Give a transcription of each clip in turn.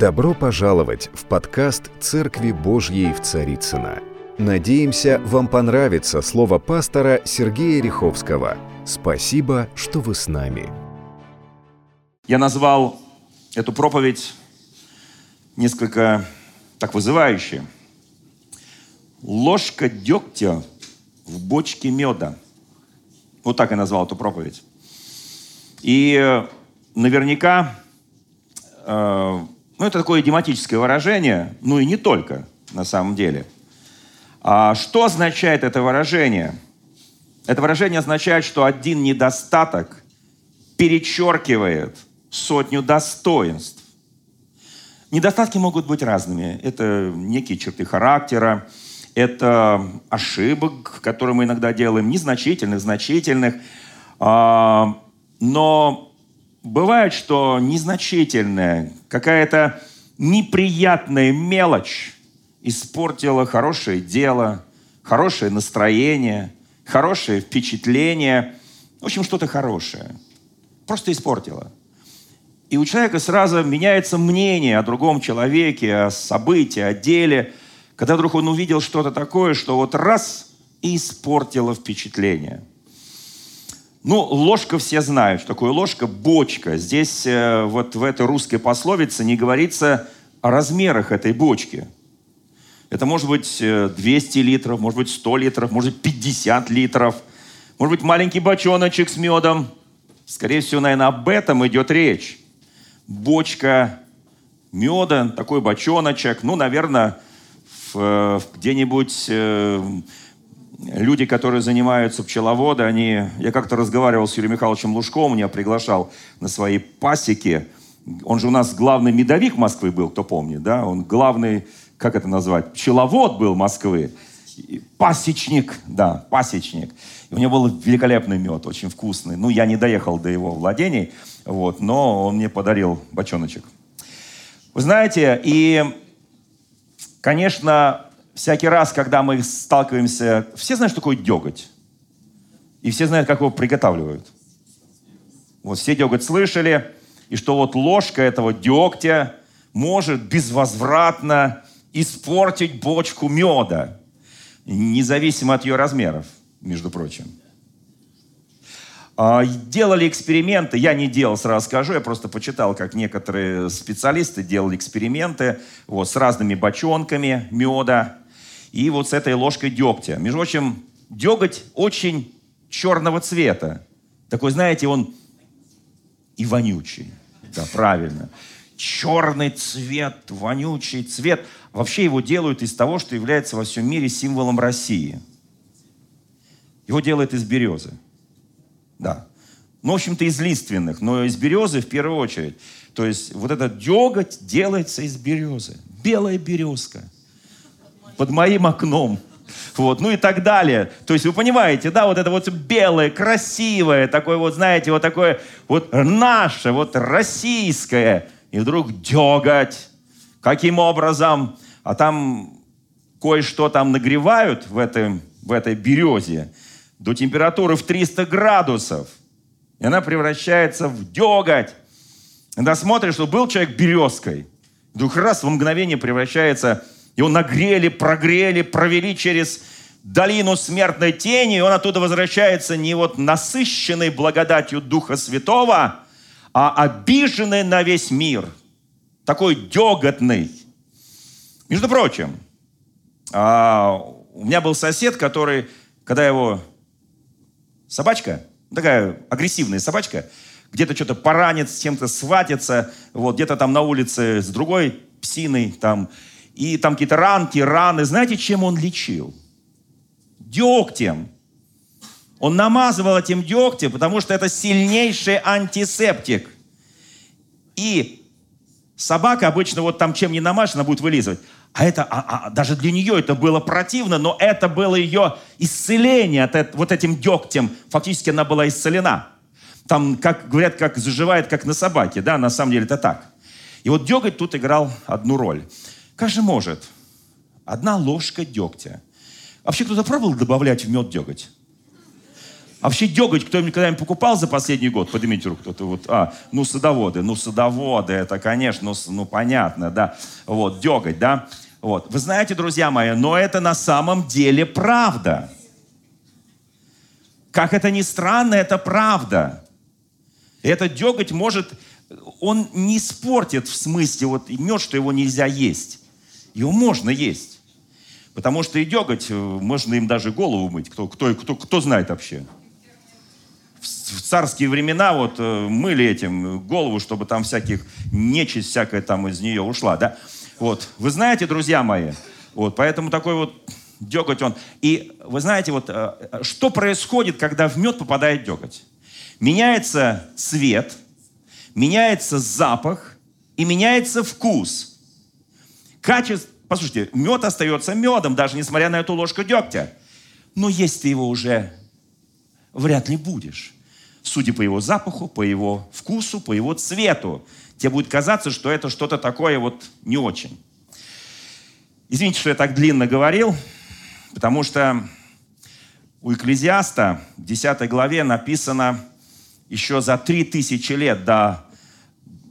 Добро пожаловать в подкаст «Церкви Божьей в Царицына. Надеемся, вам понравится слово пастора Сергея Риховского. Спасибо, что вы с нами. Я назвал эту проповедь несколько так вызывающе. Ложка дегтя в бочке меда. Вот так я назвал эту проповедь. И наверняка э, ну, это такое идиоматическое выражение, ну и не только, на самом деле. А что означает это выражение? Это выражение означает, что один недостаток перечеркивает сотню достоинств. Недостатки могут быть разными. Это некие черты характера, это ошибок, которые мы иногда делаем, незначительных, значительных. А, но бывает, что незначительная, какая-то неприятная мелочь испортила хорошее дело, хорошее настроение, хорошее впечатление. В общем, что-то хорошее. Просто испортила. И у человека сразу меняется мнение о другом человеке, о событии, о деле, когда вдруг он увидел что-то такое, что вот раз и испортило впечатление – ну, ложка все знают, что такое ложка, бочка. Здесь э, вот в этой русской пословице не говорится о размерах этой бочки. Это может быть 200 э, литров, может быть 100 литров, может быть 50 литров, может быть маленький бочоночек с медом. Скорее всего, наверное, об этом идет речь. Бочка меда, такой бочоночек, ну, наверное, в, где-нибудь э, люди, которые занимаются пчеловодом, они... Я как-то разговаривал с Юрием Михайловичем Лужковым, меня приглашал на свои пасеки. Он же у нас главный медовик Москвы был, кто помнит, да? Он главный, как это назвать, пчеловод был Москвы. Пасечник, да, пасечник. И у него был великолепный мед, очень вкусный. Ну, я не доехал до его владений, вот, но он мне подарил бочоночек. Вы знаете, и, конечно, всякий раз, когда мы сталкиваемся... Все знают, что такое деготь. И все знают, как его приготавливают. Вот все деготь слышали, и что вот ложка этого дегтя может безвозвратно испортить бочку меда, независимо от ее размеров, между прочим. А, делали эксперименты, я не делал, сразу скажу, я просто почитал, как некоторые специалисты делали эксперименты вот, с разными бочонками меда и вот с этой ложкой дегтя. Между прочим, деготь очень черного цвета. Такой, знаете, он и вонючий. Да, правильно. Черный цвет, вонючий цвет. Вообще его делают из того, что является во всем мире символом России. Его делают из березы. Да. Ну, в общем-то, из лиственных, но из березы в первую очередь. То есть вот этот деготь делается из березы. Белая березка – под моим окном. Вот, ну и так далее. То есть вы понимаете, да, вот это вот белое, красивое, такое вот, знаете, вот такое вот наше, вот российское. И вдруг деготь. Каким образом? А там кое-что там нагревают в, этой в этой березе до температуры в 300 градусов. И она превращается в деготь. Когда смотришь, что был человек березкой, вдруг раз в мгновение превращается его нагрели, прогрели, провели через долину смертной тени, и он оттуда возвращается не вот насыщенный благодатью Духа Святого, а обиженный на весь мир. Такой деготный. Между прочим, а, у меня был сосед, который, когда его собачка, такая агрессивная собачка, где-то что-то поранит, с чем-то схватится, вот, где-то там на улице с другой псиной, там, и там какие-то ранки, раны. Знаете, чем он лечил? Дегтем. Он намазывал этим дегтем, потому что это сильнейший антисептик. И собака обычно вот там чем не намажешь, она будет вылизывать. А это, а, а, даже для нее это было противно, но это было ее исцеление от, вот этим дегтем. Фактически она была исцелена. Там, как говорят, как заживает, как на собаке, да, на самом деле это так. И вот деготь тут играл одну роль. Как же может? Одна ложка дегтя. Вообще кто-то пробовал добавлять в мед деготь? А вообще деготь кто-нибудь когда-нибудь покупал за последний год? Поднимите руку кто-то. Вот, а, ну, садоводы. Ну, садоводы, это, конечно, ну, ну понятно, да. Вот, деготь, да. Вот. Вы знаете, друзья мои, но это на самом деле правда. Как это ни странно, это правда. Этот деготь может, он не испортит в смысле, вот мед, что его нельзя есть. Его можно есть. Потому что и деготь, э, можно им даже голову мыть. Кто, кто, кто, кто знает вообще? В царские времена вот э, мыли этим голову, чтобы там всяких нечисть всякая там из нее ушла, да? Вот. Вы знаете, друзья мои, вот, поэтому такой вот деготь он. И вы знаете, вот, э, что происходит, когда в мед попадает деготь? Меняется цвет, меняется запах и меняется вкус. Качество, послушайте, мед остается медом, даже несмотря на эту ложку дегтя. Но есть ты его уже вряд ли будешь. Судя по его запаху, по его вкусу, по его цвету. Тебе будет казаться, что это что-то такое вот не очень. Извините, что я так длинно говорил, потому что у Экклезиаста в 10 главе написано еще за 3000 лет до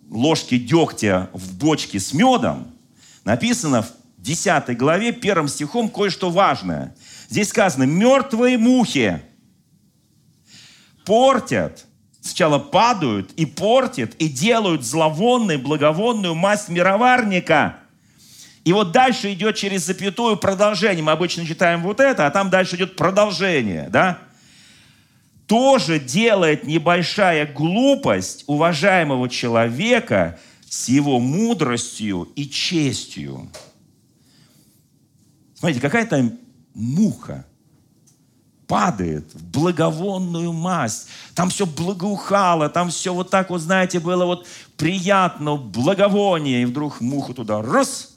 ложки дегтя в бочке с медом, написано в 10 главе первым стихом кое-что важное. Здесь сказано, мертвые мухи портят, сначала падают и портят, и делают зловонную, благовонную масть мироварника. И вот дальше идет через запятую продолжение. Мы обычно читаем вот это, а там дальше идет продолжение, да? Тоже делает небольшая глупость уважаемого человека с его мудростью и честью. Смотрите, какая-то муха падает в благовонную масть. Там все благоухало, там все вот так вот, знаете, было вот приятно, благовоние. И вдруг муха туда, раз,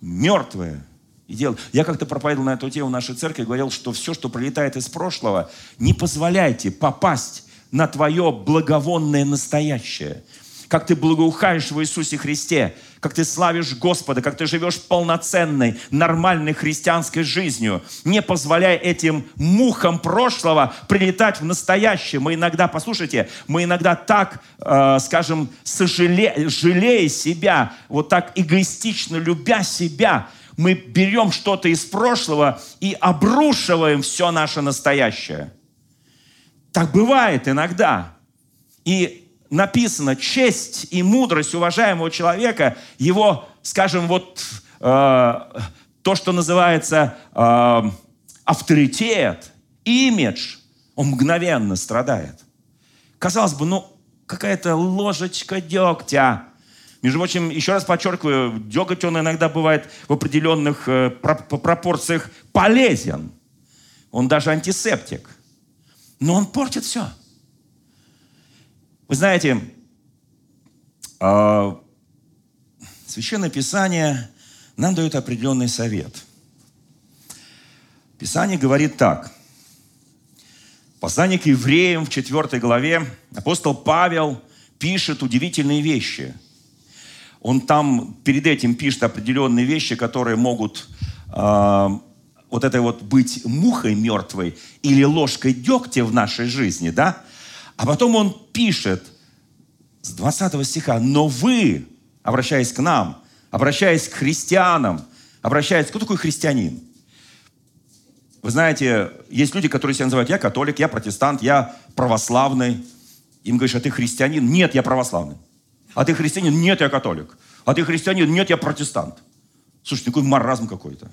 мертвая. И дел... Я как-то проповедовал на эту тему в нашей церкви, говорил, что все, что прилетает из прошлого, не позволяйте попасть на твое благовонное настоящее как ты благоухаешь в Иисусе Христе, как ты славишь Господа, как ты живешь полноценной, нормальной христианской жизнью. Не позволяй этим мухам прошлого прилетать в настоящее. Мы иногда, послушайте, мы иногда так, э, скажем, сожале, жалея себя, вот так эгоистично любя себя, мы берем что-то из прошлого и обрушиваем все наше настоящее. Так бывает иногда. И написано, честь и мудрость уважаемого человека, его, скажем, вот э, то, что называется э, авторитет, имидж, он мгновенно страдает. Казалось бы, ну, какая-то ложечка дегтя. Между прочим, еще раз подчеркиваю, деготь, он иногда бывает в определенных э, пропорциях полезен. Он даже антисептик. Но он портит все. Вы знаете, а, Священное Писание нам дает определенный совет. Писание говорит так. Послание к евреям в 4 главе апостол Павел пишет удивительные вещи. Он там перед этим пишет определенные вещи, которые могут э, вот этой вот быть мухой мертвой или ложкой дегтя в нашей жизни, да? А потом он пишет с 20 стиха, но вы, обращаясь к нам, обращаясь к христианам, обращаясь, кто такой христианин? Вы знаете, есть люди, которые себя называют, я католик, я протестант, я православный. Им говоришь, а ты христианин? Нет, я православный. А ты христианин? Нет, я католик. А ты христианин? Нет, я протестант. Слушай, такой маразм какой-то.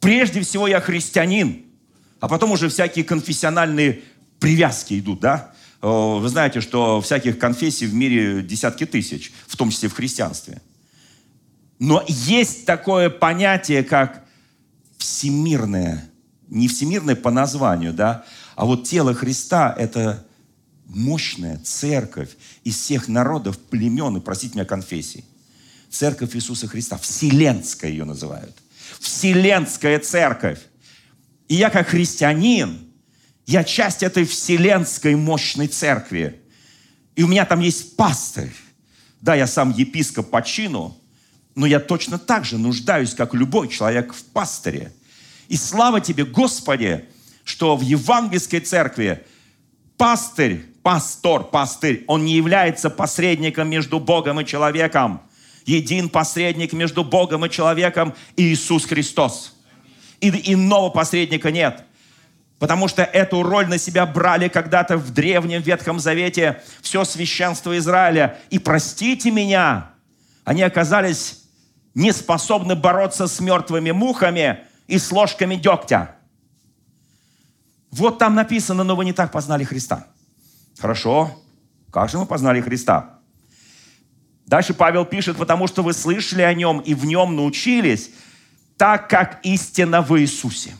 Прежде всего я христианин, а потом уже всякие конфессиональные привязки идут, да? Вы знаете, что всяких конфессий в мире десятки тысяч, в том числе в христианстве. Но есть такое понятие, как всемирное, не всемирное по названию, да, а вот тело Христа – это мощная церковь из всех народов, племен и, простите меня, конфессий. Церковь Иисуса Христа, вселенская ее называют. Вселенская церковь. И я как христианин – я часть этой вселенской мощной церкви. И у меня там есть пастырь. Да, я сам епископ по чину, но я точно так же нуждаюсь, как любой человек в пастыре. И слава тебе, Господи, что в евангельской церкви пастырь, пастор, пастырь, он не является посредником между Богом и человеком. Един посредник между Богом и человеком – Иисус Христос. И иного посредника нет. Потому что эту роль на себя брали когда-то в древнем Ветхом Завете все священство Израиля. И простите меня, они оказались не способны бороться с мертвыми мухами и с ложками дегтя. Вот там написано, но вы не так познали Христа. Хорошо. Как же мы познали Христа? Дальше Павел пишет, потому что вы слышали о нем и в нем научились, так как истина в Иисусе.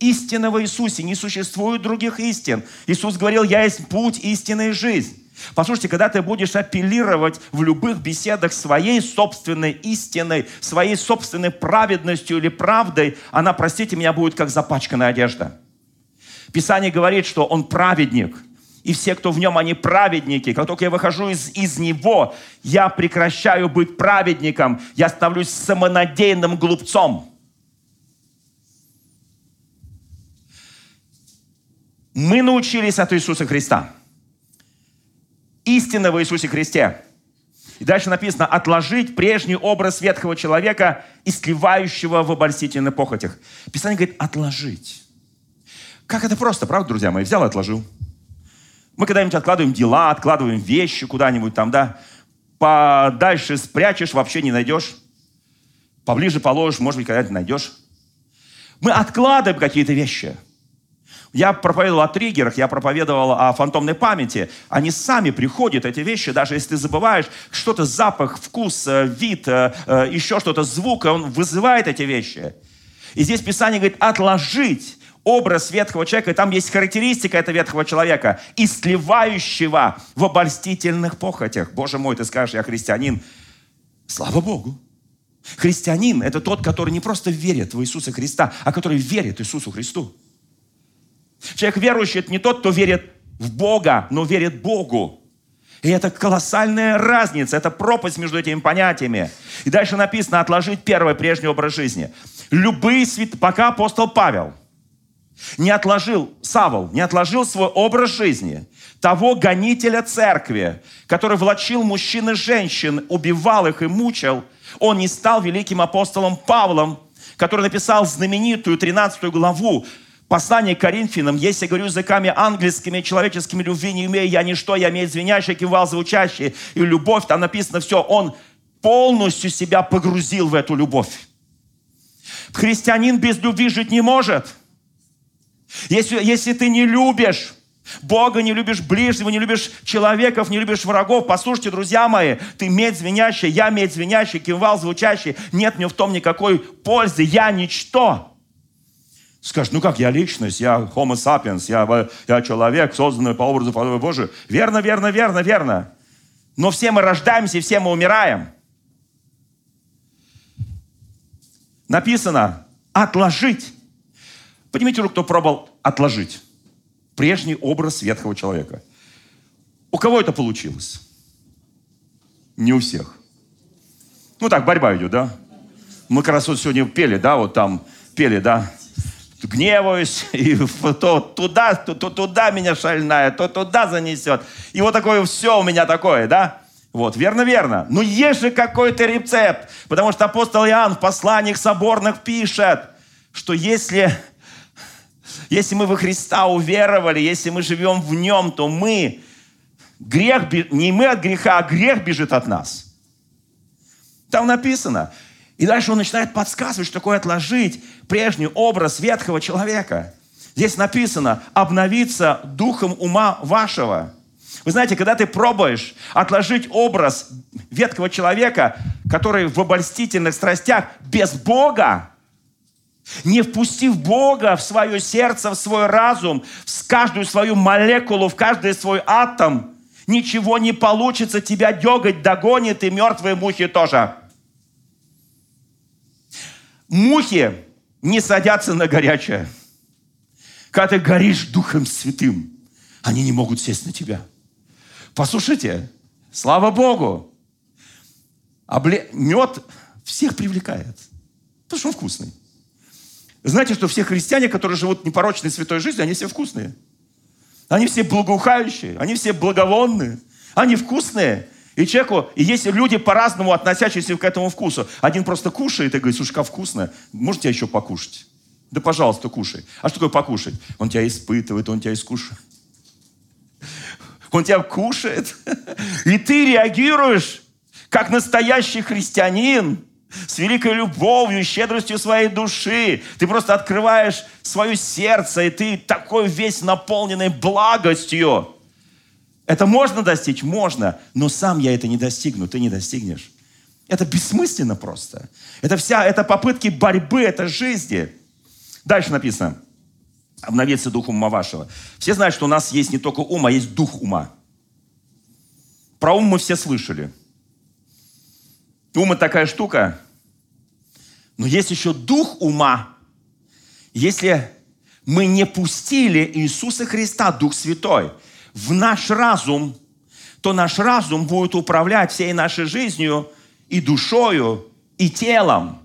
Истина в Иисусе. Не существует других истин. Иисус говорил, я есть путь, истина и жизнь. Послушайте, когда ты будешь апеллировать в любых беседах своей собственной истиной, своей собственной праведностью или правдой, она, простите меня, будет как запачканная одежда. Писание говорит, что он праведник, и все, кто в нем, они праведники. Как только я выхожу из, из него, я прекращаю быть праведником, я становлюсь самонадеянным глупцом. Мы научились от Иисуса Христа. Истина в Иисусе Христе. И дальше написано, отложить прежний образ ветхого человека, истлевающего в обольстительных похотях. Писание говорит, отложить. Как это просто, правда, друзья мои? Взял и отложил. Мы когда-нибудь откладываем дела, откладываем вещи куда-нибудь там, да, подальше спрячешь, вообще не найдешь. Поближе положишь, может быть, когда-нибудь найдешь. Мы откладываем какие-то вещи – я проповедовал о триггерах, я проповедовал о фантомной памяти. Они сами приходят, эти вещи, даже если ты забываешь, что-то запах, вкус, э, вид, э, э, еще что-то, звук, он вызывает эти вещи. И здесь Писание говорит, отложить образ ветхого человека, и там есть характеристика этого ветхого человека, истлевающего в обольстительных похотях. Боже мой, ты скажешь, я христианин. Слава Богу. Христианин – это тот, который не просто верит в Иисуса Христа, а который верит Иисусу Христу. Человек верующий – это не тот, кто верит в Бога, но верит Богу. И это колоссальная разница, это пропасть между этими понятиями. И дальше написано «отложить первый прежний образ жизни». Любые свят... Пока апостол Павел не отложил, Савол, не отложил свой образ жизни, того гонителя церкви, который влачил мужчин и женщин, убивал их и мучил, он не стал великим апостолом Павлом, который написал знаменитую 13 главу Послание к Коринфянам, если говорю языками ангельскими, человеческими, любви не имею я ничто, я имею звенящий, кивал, звучащий, и любовь, там написано все, он полностью себя погрузил в эту любовь. Христианин без любви жить не может. Если, если ты не любишь Бога, не любишь ближнего, не любишь человеков, не любишь врагов, послушайте, друзья мои, ты медь звенящая, я медь звенящий, кивал звучащий, нет мне в том никакой пользы, я ничто. Скажешь, ну как, я личность, я homo sapiens, я, я человек, созданный по образу подобию Божию. Верно, верно, верно, верно. Но все мы рождаемся, все мы умираем. Написано, отложить. Поднимите руку, кто пробовал отложить. Прежний образ ветхого человека. У кого это получилось? Не у всех. Ну так, борьба идет, да? Мы как раз вот сегодня пели, да, вот там пели, да? Гневаюсь, и то туда, то, то туда меня шальная, то туда занесет. И вот такое все у меня такое, да? Вот, верно, верно. Но есть же какой-то рецепт, потому что апостол Иоанн в посланиях соборных пишет, что если, если мы во Христа уверовали, если мы живем в Нем, то мы, грех, не мы от греха, а грех бежит от нас. Там написано, и дальше он начинает подсказывать, что такое отложить прежний образ ветхого человека. Здесь написано «обновиться духом ума вашего». Вы знаете, когда ты пробуешь отложить образ ветхого человека, который в обольстительных страстях без Бога, не впустив Бога в свое сердце, в свой разум, в каждую свою молекулу, в каждый свой атом, ничего не получится, тебя деготь догонит, и мертвые мухи тоже – Мухи не садятся на горячее. Когда ты горишь Духом Святым, они не могут сесть на тебя. Послушайте, слава Богу, обле... мед всех привлекает, потому что он вкусный. Знаете, что все христиане, которые живут непорочной святой жизнью, они все вкусные. Они все благоухающие, они все благовонные, они вкусные. И человеку, и есть люди по-разному относящиеся к этому вкусу. Один просто кушает и говорит, слушай, как вкусно, можете еще покушать? Да, пожалуйста, кушай. А что такое покушать? Он тебя испытывает, он тебя искушает. Он тебя кушает. И ты реагируешь, как настоящий христианин, с великой любовью, щедростью своей души. Ты просто открываешь свое сердце, и ты такой весь наполненный благостью. Это можно достичь? Можно. Но сам я это не достигну, ты не достигнешь. Это бессмысленно просто. Это вся, это попытки борьбы, это жизни. Дальше написано. Обновиться духом ума вашего. Все знают, что у нас есть не только ум, а есть дух ума. Про ум мы все слышали. Ум – это такая штука, но есть еще дух ума. Если мы не пустили Иисуса Христа, Дух Святой, в наш разум, то наш разум будет управлять всей нашей жизнью и душою, и телом.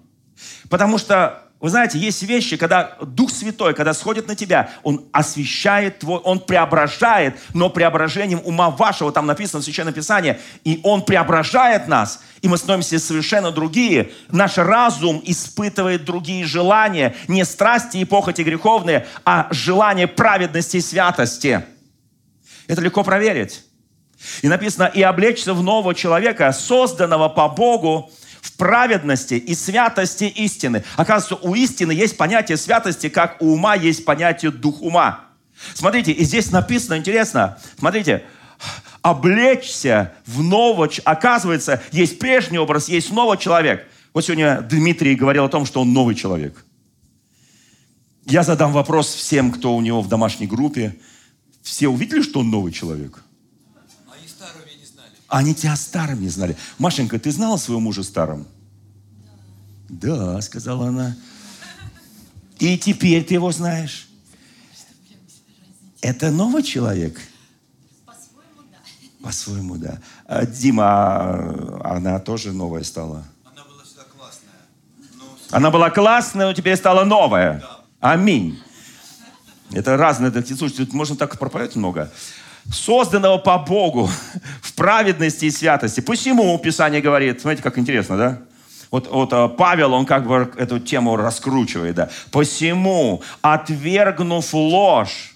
Потому что вы знаете, есть вещи, когда Дух Святой, когда сходит на тебя, Он освещает твой, Он преображает, но преображением ума вашего, там написано в Священном Писании, и Он преображает нас, и мы становимся совершенно другие. Наш разум испытывает другие желания, не страсти и похоти греховные, а желание праведности и святости. Это легко проверить. И написано, и облечься в нового человека, созданного по Богу, в праведности и святости истины. Оказывается, у истины есть понятие святости, как у ума есть понятие дух ума. Смотрите, и здесь написано, интересно, смотрите, облечься в нового, оказывается, есть прежний образ, есть новый человек. Вот сегодня Дмитрий говорил о том, что он новый человек. Я задам вопрос всем, кто у него в домашней группе. Все увидели, что он новый человек? Они тебя старым не знали. Машенька, ты знала своего мужа старым? Да, сказала она. И теперь ты его знаешь? Это новый человек? По-своему, да. По-своему, да. А, Дима, а, она тоже новая стала? Она была всегда классная. Но... Она была классная, но теперь стала новая. Да. Аминь. Это разные. Слушайте, можно так проповедовать много созданного по Богу в праведности и святости. Посему Писание говорит, смотрите, как интересно, да? Вот, вот э, Павел, он как бы эту тему раскручивает, да. Посему, отвергнув ложь,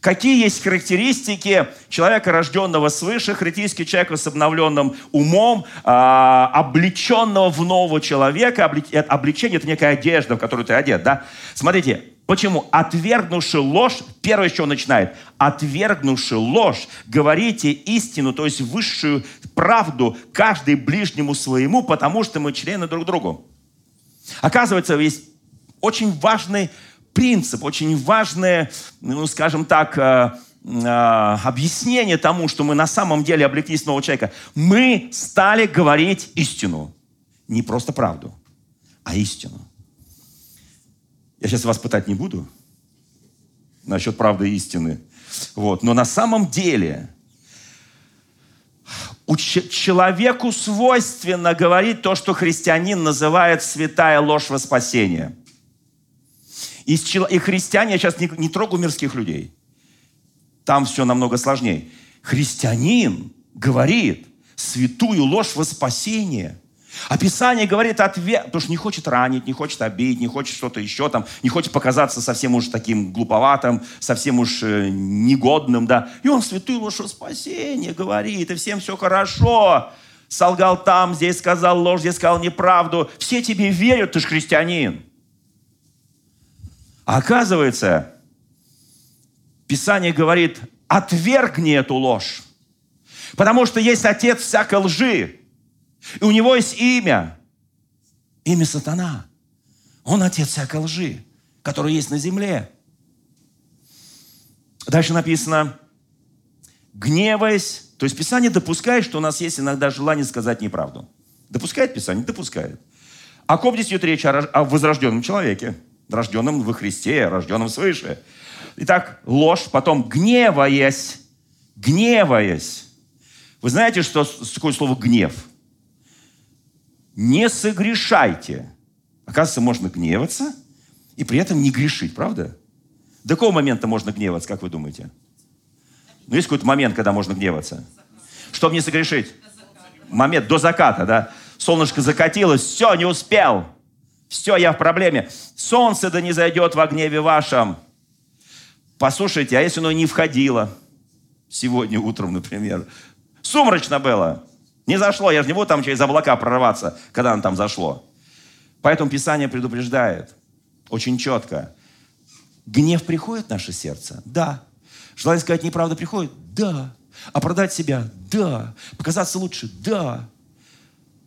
Какие есть характеристики человека, рожденного свыше, характеристики человека с обновленным умом, э, облеченного в нового человека. Обличение – это некая одежда, в которую ты одет. Да? Смотрите, Почему? Отвергнувши ложь, первое, что он начинает, отвергнувши ложь, говорите истину, то есть высшую правду, каждый ближнему своему, потому что мы члены друг другу. Оказывается, есть очень важный принцип, очень важное, ну, скажем так, э, э, объяснение тому, что мы на самом деле облеклись нового человека. Мы стали говорить истину. Не просто правду, а истину. Я сейчас вас пытать не буду насчет правды и истины. Вот. Но на самом деле человеку свойственно говорить то, что христианин называет святая ложь во спасение. И, и христиане, я сейчас не, не трогаю мирских людей. Там все намного сложнее. Христианин говорит святую ложь во спасение – Описание говорит ответ, потому что не хочет ранить, не хочет обидеть, не хочет что-то еще там, не хочет показаться совсем уж таким глуповатым, совсем уж э, негодным, да. И он святую ложь спасение говорит, и всем все хорошо. Солгал там, здесь сказал ложь, здесь сказал неправду. Все тебе верят, ты же христианин. А оказывается, Писание говорит, отвергни эту ложь. Потому что есть отец всякой лжи. И у него есть имя. Имя сатана. Он отец всякой лжи, который есть на земле. Дальше написано, гневаясь, то есть Писание допускает, что у нас есть иногда желание сказать неправду. Допускает Писание? Допускает. О ком здесь идет речь? О, возрожденном человеке, рожденном во Христе, рожденном свыше. Итак, ложь, потом гневаясь, гневаясь. Вы знаете, что такое слово гнев? Не согрешайте. Оказывается, можно гневаться и при этом не грешить, правда? До какого момента можно гневаться, как вы думаете? Ну, есть какой-то момент, когда можно гневаться. Чтобы не согрешить. Момент до заката, да? Солнышко закатилось, все, не успел. Все, я в проблеме. Солнце да не зайдет во гневе вашем. Послушайте, а если оно не входило? Сегодня утром, например. Сумрачно было. Не зашло. Я же не буду там через облака прорываться, когда оно там зашло. Поэтому Писание предупреждает очень четко. Гнев приходит в наше сердце? Да. Желание сказать неправду приходит? Да. Оправдать себя? Да. Показаться лучше? Да.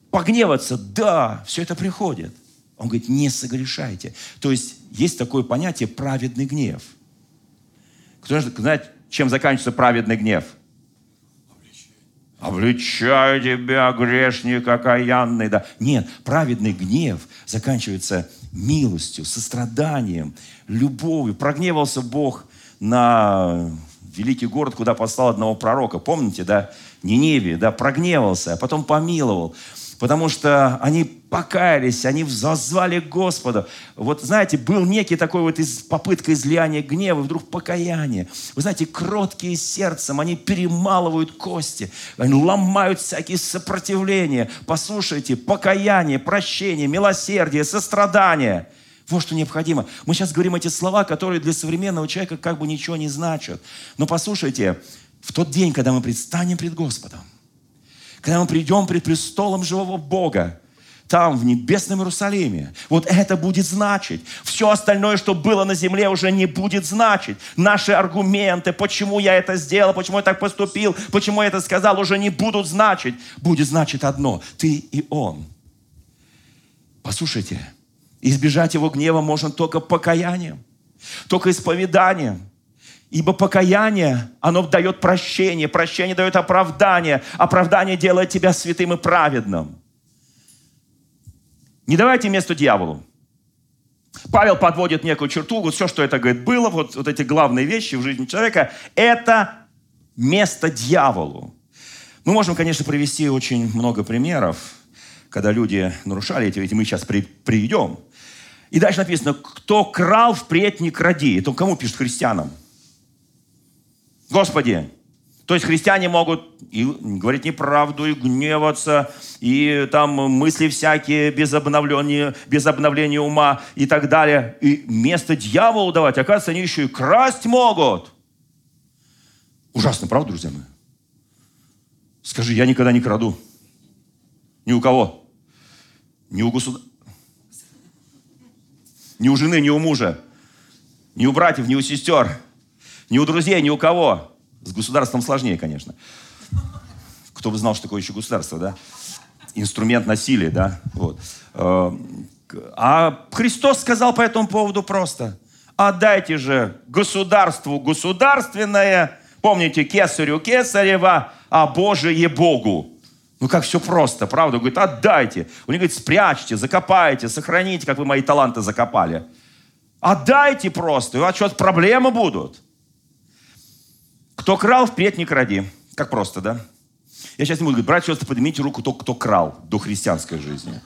Погневаться? Да. Все это приходит. Он говорит, не согрешайте. То есть есть такое понятие праведный гнев. Кто знает, чем заканчивается праведный гнев? Обличаю тебя, грешник окаянный. Да. Нет, праведный гнев заканчивается милостью, состраданием, любовью. Прогневался Бог на великий город, куда послал одного пророка. Помните, да? Ниневии, да, прогневался, а потом помиловал потому что они покаялись, они возвали к Господу. Вот знаете, был некий такой вот из, попытка излияния гнева, вдруг покаяние. Вы знаете, кроткие сердцем, они перемалывают кости, они ломают всякие сопротивления. Послушайте, покаяние, прощение, милосердие, сострадание – вот что необходимо. Мы сейчас говорим эти слова, которые для современного человека как бы ничего не значат. Но послушайте, в тот день, когда мы предстанем пред Господом, когда мы придем пред престолом живого Бога, там, в небесном Иерусалиме. Вот это будет значить. Все остальное, что было на земле, уже не будет значить. Наши аргументы, почему я это сделал, почему я так поступил, почему я это сказал, уже не будут значить. Будет значить одно. Ты и он. Послушайте, избежать его гнева можно только покаянием, только исповеданием. Ибо покаяние, оно дает прощение, прощение дает оправдание, оправдание делает тебя святым и праведным. Не давайте место дьяволу. Павел подводит некую черту, вот все, что это, говорит, было, вот, вот эти главные вещи в жизни человека, это место дьяволу. Мы можем, конечно, привести очень много примеров, когда люди нарушали эти, ведь мы сейчас при, приведем. И дальше написано, кто крал, впредь не кради. Это кому пишет христианам? Господи, то есть христиане могут и говорить неправду, и гневаться, и там мысли всякие без обновления, без обновления ума и так далее. И место дьяволу давать, оказывается, они еще и красть могут. Ужасно, правда, друзья мои? Скажи, я никогда не краду. Ни у кого. Ни у государства. Ни у жены, ни у мужа. Ни у братьев, ни у сестер. Ни у друзей, ни у кого. С государством сложнее, конечно. Кто бы знал, что такое еще государство, да? Инструмент насилия, да? Вот. Э, а Христос сказал по этому поводу просто. Отдайте же государству государственное, помните, кесарю кесарева, а Божие Богу. Ну как все просто, правда? Говорит, отдайте. Он говорит, спрячьте, закопайте, сохраните, как вы мои таланты закопали. Отдайте просто, у вас что-то проблемы будут. Кто крал, впредь не кради. Как просто, да? Я сейчас не буду говорить, братья, сестры, поднимите руку тот, кто крал до христианской жизни.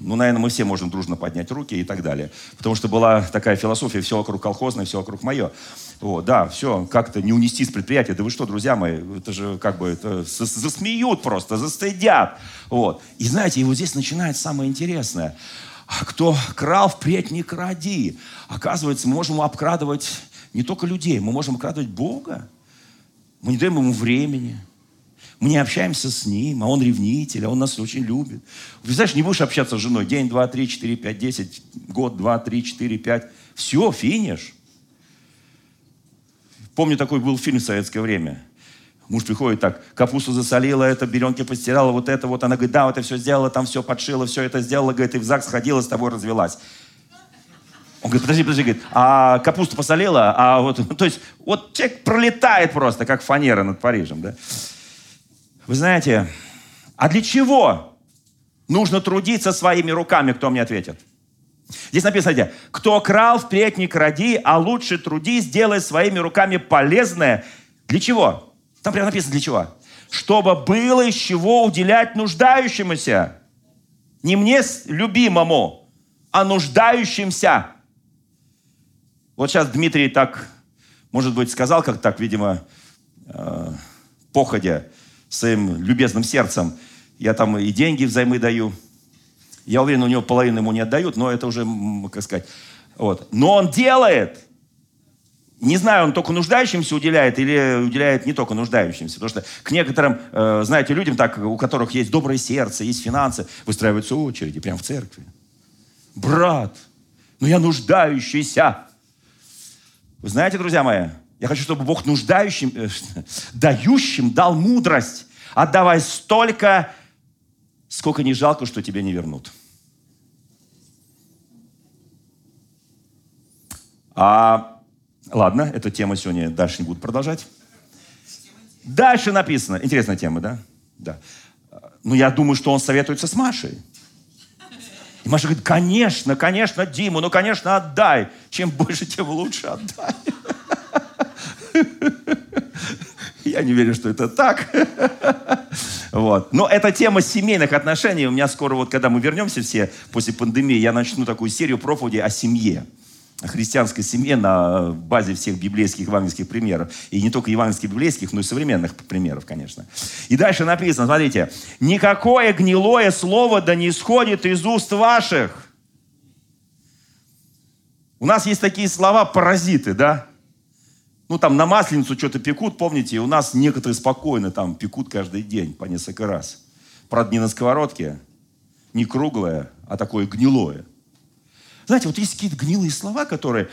Ну, наверное, мы все можем дружно поднять руки и так далее. Потому что была такая философия, все вокруг колхозное, все вокруг мое. Вот, да, все, как-то не унести с предприятия. Да вы что, друзья мои, это же как бы это, засмеют просто, застыдят. Вот. И знаете, и вот здесь начинается самое интересное. А кто крал, впредь не кради. Оказывается, мы можем обкрадывать не только людей, мы можем обкрадывать Бога. Мы не даем ему времени. Мы не общаемся с ним, а он ревнитель, а он нас очень любит. Знаешь, не будешь общаться с женой день, два, три, четыре, пять, десять, год, два, три, четыре, пять. Все, финиш. Помню, такой был фильм в советское время. Муж приходит так, капусту засолила, это беренки постирала, вот это вот. Она говорит, да, вот это все сделала, там все подшила, все это сделала, говорит, и в ЗАГС сходила, с тобой развелась. Он говорит, подожди, подожди, говорит, а капусту посолила, а вот, то есть, вот человек пролетает просто, как фанера над Парижем, да. Вы знаете, а для чего нужно трудиться своими руками, кто мне ответит? Здесь написано, смотрите, кто крал, впредь не кради, а лучше труди, сделай своими руками полезное. Для чего? Там прямо написано, для чего? Чтобы было из чего уделять нуждающемуся. Не мне любимому, а нуждающимся. Вот сейчас Дмитрий так, может быть, сказал, как так, видимо, э, походя своим любезным сердцем. Я там и деньги взаймы даю. Я уверен, у него половину ему не отдают, но это уже, как сказать. Вот. Но он делает. Не знаю, он только нуждающимся уделяет или уделяет не только нуждающимся. Потому что к некоторым, э, знаете, людям, так, у которых есть доброе сердце, есть финансы, выстраиваются очереди прямо в церкви. Брат, но я нуждающийся. Вы знаете, друзья мои, я хочу, чтобы Бог нуждающим, э, дающим дал мудрость, отдавай столько, сколько не жалко, что тебе не вернут. А, ладно, эту тему сегодня дальше не буду продолжать. Дальше написано. Интересная тема, да? Да. Ну, я думаю, что он советуется с Машей. И Маша говорит, конечно, конечно, Диму, ну, конечно, отдай. Чем больше, тем лучше отдай. Я не верю, что это так. Вот. Но это тема семейных отношений. У меня скоро, вот когда мы вернемся все после пандемии, я начну такую серию проповедей о семье христианской семье на базе всех библейских евангельских примеров. И не только евангельских библейских, но и современных примеров, конечно. И дальше написано, смотрите, «Никакое гнилое слово да не исходит из уст ваших». У нас есть такие слова паразиты, да? Ну, там на масленицу что-то пекут, помните, у нас некоторые спокойно там пекут каждый день по несколько раз. Правда, не на сковородке, не круглое, а такое гнилое. Знаете, вот есть какие-то гнилые слова, которые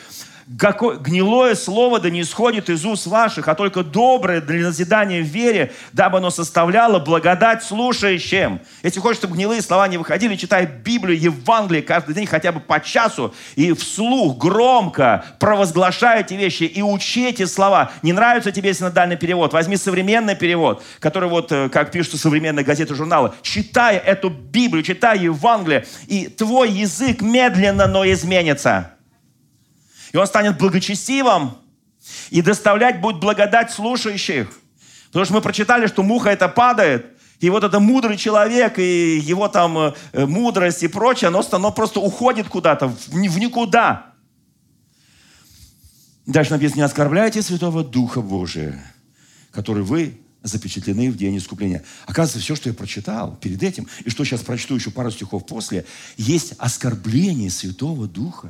гнилое слово да не исходит из уст ваших, а только доброе для назидания в вере, дабы оно составляло благодать слушающим. Если хочешь, чтобы гнилые слова не выходили, читай Библию, Евангелие каждый день хотя бы по часу и вслух громко провозглашай эти вещи и учи эти слова. Не нравится тебе синодальный перевод? Возьми современный перевод, который вот, э, как пишут современные газеты, журналы. Читай эту Библию, читай Евангелие, и твой язык медленно, но изменится. И он станет благочестивым и доставлять будет благодать слушающих. Потому что мы прочитали, что муха это падает, и вот это мудрый человек, и его там э, мудрость и прочее, оно, оно просто уходит куда-то, в никуда. Дальше написано, не оскорбляйте Святого Духа Божия, который вы запечатлены в день искупления. Оказывается, все, что я прочитал перед этим, и что сейчас прочту еще пару стихов после, есть оскорбление Святого Духа.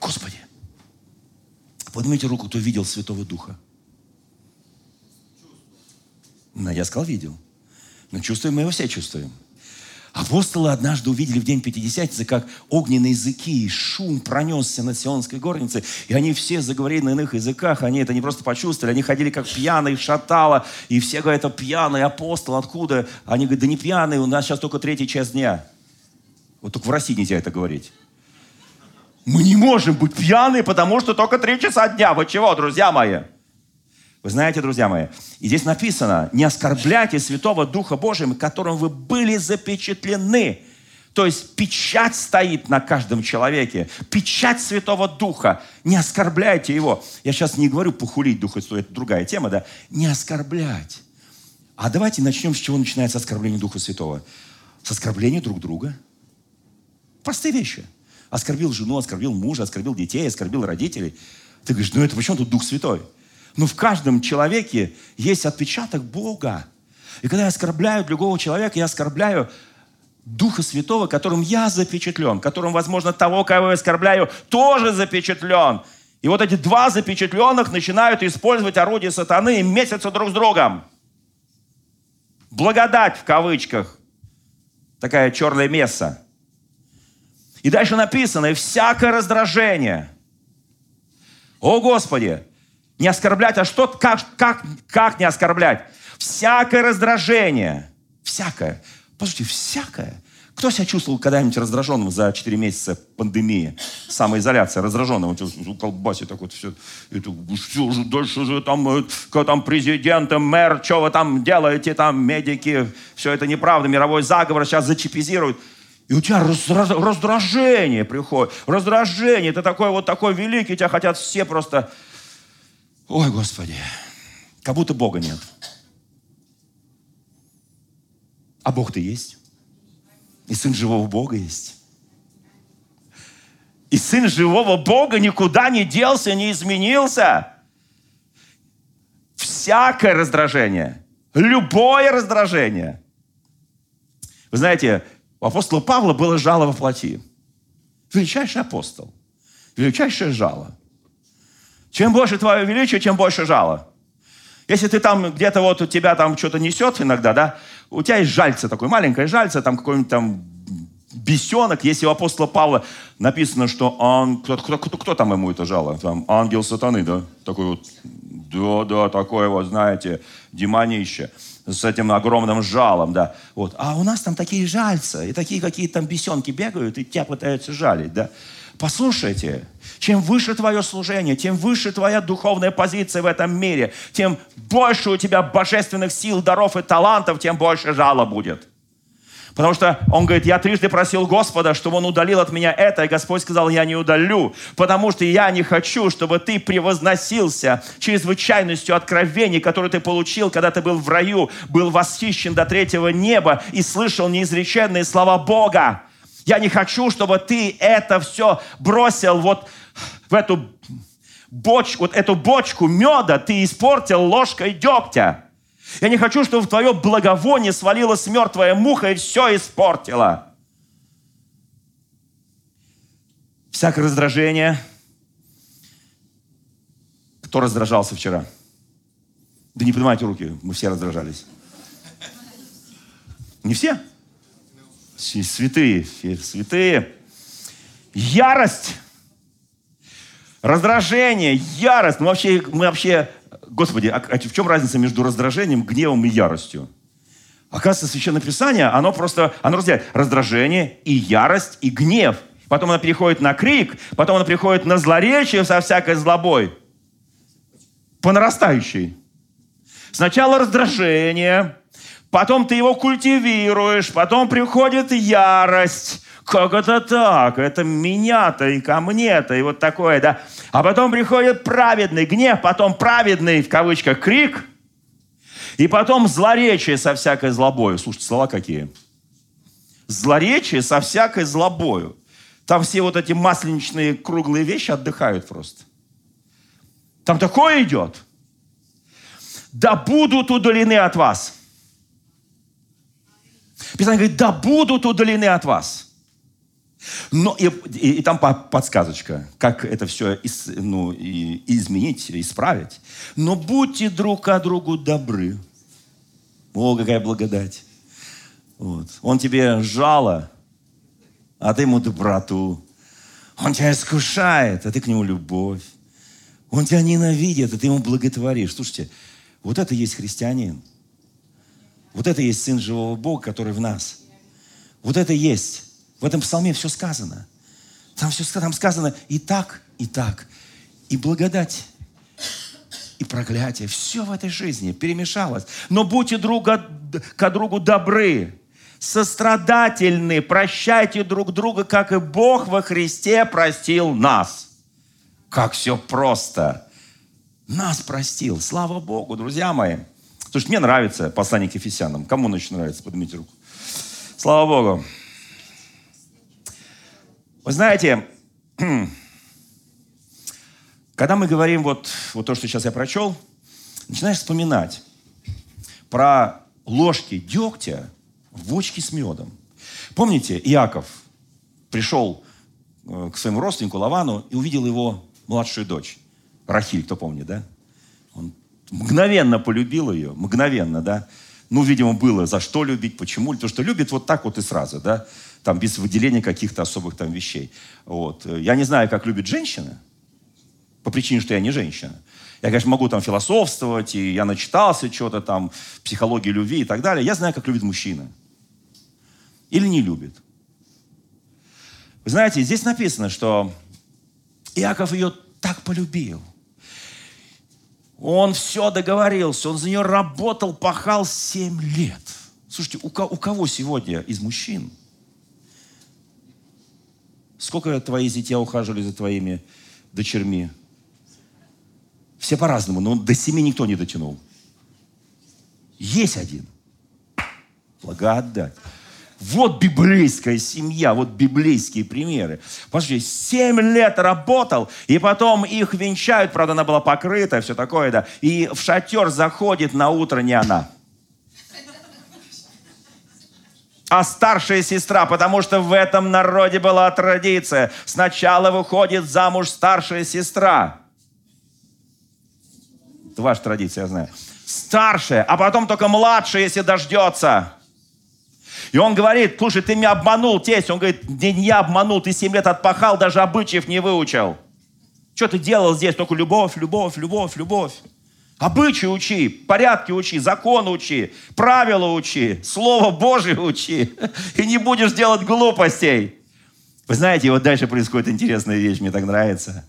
Господи, поднимите руку, кто видел Святого Духа. Ну, я сказал, видел. Но чувствуем мы его все чувствуем. Апостолы однажды увидели в день Пятидесятницы, как огненные языки и шум пронесся над Сионской горницей, и они все заговорили на иных языках, они это не просто почувствовали, они ходили как пьяные, шатало, и все говорят, это пьяный апостол, откуда? Они говорят, да не пьяный, у нас сейчас только третий час дня. Вот только в России нельзя это говорить. Мы не можем быть пьяны, потому что только три часа дня. Вы чего, друзья мои? Вы знаете, друзья мои, и здесь написано, не оскорбляйте Святого Духа Божьего, которым вы были запечатлены. То есть печать стоит на каждом человеке. Печать Святого Духа. Не оскорбляйте его. Я сейчас не говорю похулить Духа это другая тема, да. Не оскорблять. А давайте начнем, с чего начинается оскорбление Духа Святого. С оскорбления друг друга. Простые вещи – Оскорбил жену, оскорбил мужа, оскорбил детей, оскорбил родителей. Ты говоришь, ну это почему тут Дух Святой? Но ну, в каждом человеке есть отпечаток Бога. И когда я оскорбляю другого человека, я оскорбляю Духа Святого, которым я запечатлен, которым, возможно, того, кого я оскорбляю, тоже запечатлен. И вот эти два запечатленных начинают использовать орудие сатаны и месяца друг с другом. Благодать в кавычках. Такая черная месса. И дальше написано, и всякое раздражение. О Господи, не оскорблять, а что, как, как, как не оскорблять? Всякое раздражение, всякое, послушайте, всякое. Кто себя чувствовал когда-нибудь раздраженным за 4 месяца пандемии, самоизоляция, раздраженным? Колбасит так вот все. Это, что же дальше же там, э, кто там президент, мэр, что вы там делаете, там медики, все это неправда, мировой заговор сейчас зачипизируют. И у тебя раздражение приходит. Раздражение. Ты такой вот такой великий, тебя хотят все просто... Ой, Господи. Как будто Бога нет. А Бог-то есть. И Сын живого Бога есть. И Сын живого Бога никуда не делся, не изменился. Всякое раздражение, любое раздражение. Вы знаете, у апостола Павла было жало во плоти. Величайший апостол. Величайшее жало. Чем больше твое величие, чем больше жало. Если ты там где-то вот у тебя там что-то несет иногда, да, у тебя есть жальце такое, маленькое жальце, там какой-нибудь там бесенок. Если у апостола Павла написано, что он, кто, кто, кто, кто там ему это жало? Там ангел сатаны, да? Такой вот, да, да, такое вот, знаете, демонище с этим огромным жалом, да. Вот. А у нас там такие жальца, и такие какие-то там бесенки бегают, и тебя пытаются жалить, да. Послушайте, чем выше твое служение, тем выше твоя духовная позиция в этом мире, тем больше у тебя божественных сил, даров и талантов, тем больше жала будет. Потому что он говорит, я трижды просил Господа, чтобы он удалил от меня это, и Господь сказал, я не удалю, потому что я не хочу, чтобы ты превозносился чрезвычайностью откровений, которые ты получил, когда ты был в раю, был восхищен до третьего неба и слышал неизреченные слова Бога. Я не хочу, чтобы ты это все бросил вот в эту бочку, вот эту бочку меда ты испортил ложкой дегтя. Я не хочу, чтобы в твое благовоние свалилась мертвая муха и все испортила. Всякое раздражение. Кто раздражался вчера? Да не поднимайте руки, мы все раздражались. Не все? Святые, святые. Ярость. Раздражение, ярость. Мы вообще, мы вообще Господи, а, а в чем разница между раздражением, гневом и яростью? Оказывается, Священное Писание, оно просто, оно разделяет раздражение и ярость, и гнев. Потом оно переходит на крик, потом оно переходит на злоречие со всякой злобой. По нарастающей. Сначала раздражение, потом ты его культивируешь, потом приходит ярость, как это так? Это меня-то и ко мне-то, и вот такое, да. А потом приходит праведный гнев, потом праведный, в кавычках, крик, и потом злоречие со всякой злобою. Слушайте, слова какие. Злоречие со всякой злобою. Там все вот эти масленичные круглые вещи отдыхают просто. Там такое идет. Да будут удалены от вас. Писание говорит, да будут удалены от вас. Но и, и, и там подсказочка, как это все из, ну, и, изменить, исправить. Но будьте друг к другу добры. О, какая благодать. Вот. Он тебе жало, а ты ему доброту. Он тебя искушает, а ты к нему любовь. Он тебя ненавидит, а ты ему благотворишь. Слушайте, вот это есть христианин. Вот это есть Сын живого Бога, который в нас. Вот это есть в этом псалме все сказано. Там все там сказано и так, и так. И благодать, и проклятие. Все в этой жизни перемешалось. Но будьте друг к другу добры, сострадательны, прощайте друг друга, как и Бог во Христе простил нас. Как все просто. Нас простил. Слава Богу, друзья мои. Слушай, мне нравится послание к Ефесянам. Кому ночь нравится? Поднимите руку. Слава Богу. Вы знаете, когда мы говорим вот, вот то, что сейчас я прочел, начинаешь вспоминать про ложки дегтя в бочке с медом. Помните, Иаков пришел э, к своему родственнику Лавану и увидел его младшую дочь. Рахиль, кто помнит, да? Он мгновенно полюбил ее, мгновенно, да? Ну, видимо, было за что любить, почему. То, что любит вот так вот и сразу, да? там без выделения каких-то особых там вещей. Вот. Я не знаю, как любит женщина, по причине, что я не женщина. Я, конечно, могу там философствовать, и я начитался что-то там, психологии любви и так далее. Я знаю, как любит мужчина. Или не любит. Вы знаете, здесь написано, что Иаков ее так полюбил. Он все договорился, он за нее работал, пахал 7 лет. Слушайте, у кого сегодня из мужчин Сколько твои зятья ухаживали за твоими дочерьми? Все по-разному, но до семи никто не дотянул. Есть один. Благодать. Вот библейская семья, вот библейские примеры. Послушайте, 7 лет работал, и потом их венчают, правда, она была покрыта, все такое, да. И в шатер заходит на утро не она. а старшая сестра, потому что в этом народе была традиция. Сначала выходит замуж старшая сестра. Это ваша традиция, я знаю. Старшая, а потом только младшая, если дождется. И он говорит, слушай, ты меня обманул, тесть. Он говорит, не, я обманул, ты 7 лет отпахал, даже обычаев не выучил. Что ты делал здесь? Только любовь, любовь, любовь, любовь. Обычаи учи, порядки учи, законы учи, правила учи, Слово Божие учи. И не будешь делать глупостей. Вы знаете, вот дальше происходит интересная вещь, мне так нравится.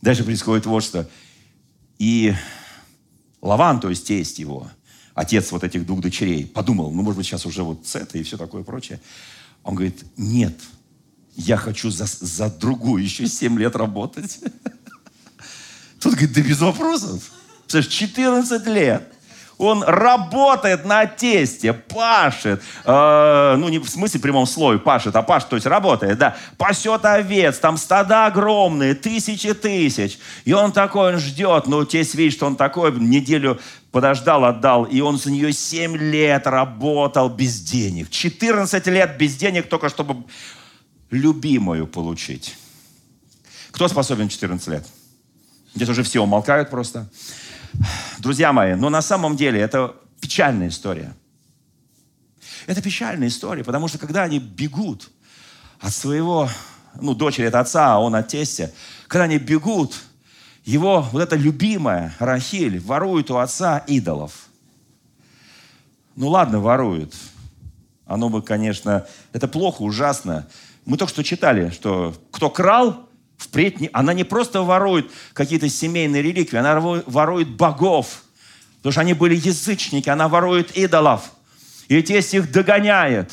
Дальше происходит вот что. И Лаван, то есть тесть его, отец вот этих двух дочерей, подумал, ну, может быть, сейчас уже вот с этой и все такое прочее. Он говорит, нет, я хочу за, за другую еще 7 лет работать. Тут говорит, да без вопросов. Представляешь, 14 лет. Он работает на тесте, пашет. Э, ну, не в смысле прямом слое пашет, а пашет, то есть работает, да. Пасет овец, там стада огромные, тысячи тысяч. И он такой, он ждет. Ну, тесть видит, что он такой, неделю подождал, отдал. И он за нее 7 лет работал без денег. 14 лет без денег, только чтобы любимую получить. Кто способен 14 лет? Здесь уже все умолкают просто. Друзья мои, но на самом деле это печальная история. Это печальная история, потому что когда они бегут от своего, ну, дочери от отца, а он от тестя, когда они бегут, его вот эта любимая Рахиль ворует у отца идолов. Ну ладно, ворует. Оно бы, конечно, это плохо, ужасно. Мы только что читали, что кто крал, Впредь не, она не просто ворует какие-то семейные реликвии, она ворует богов. Потому что они были язычники, она ворует идолов. И тесть их догоняет.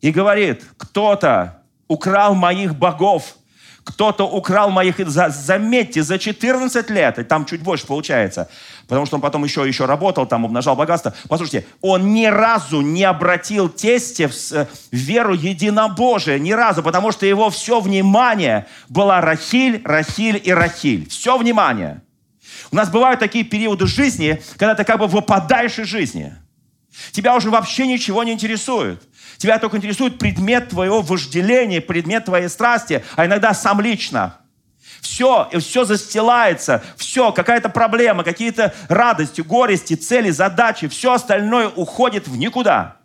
И говорит, кто-то украл моих богов кто-то украл моих... Заметьте, за 14 лет, и там чуть больше получается, потому что он потом еще, еще работал, там умножал богатство. Послушайте, он ни разу не обратил тесте в, в веру единобожия, ни разу, потому что его все внимание было Рахиль, Рахиль и Рахиль. Все внимание. У нас бывают такие периоды жизни, когда ты как бы выпадаешь из жизни. Тебя уже вообще ничего не интересует. Тебя только интересует предмет твоего вожделения, предмет твоей страсти, а иногда сам лично. Все, и все застилается, все, какая-то проблема, какие-то радости, горести, цели, задачи, все остальное уходит в никуда.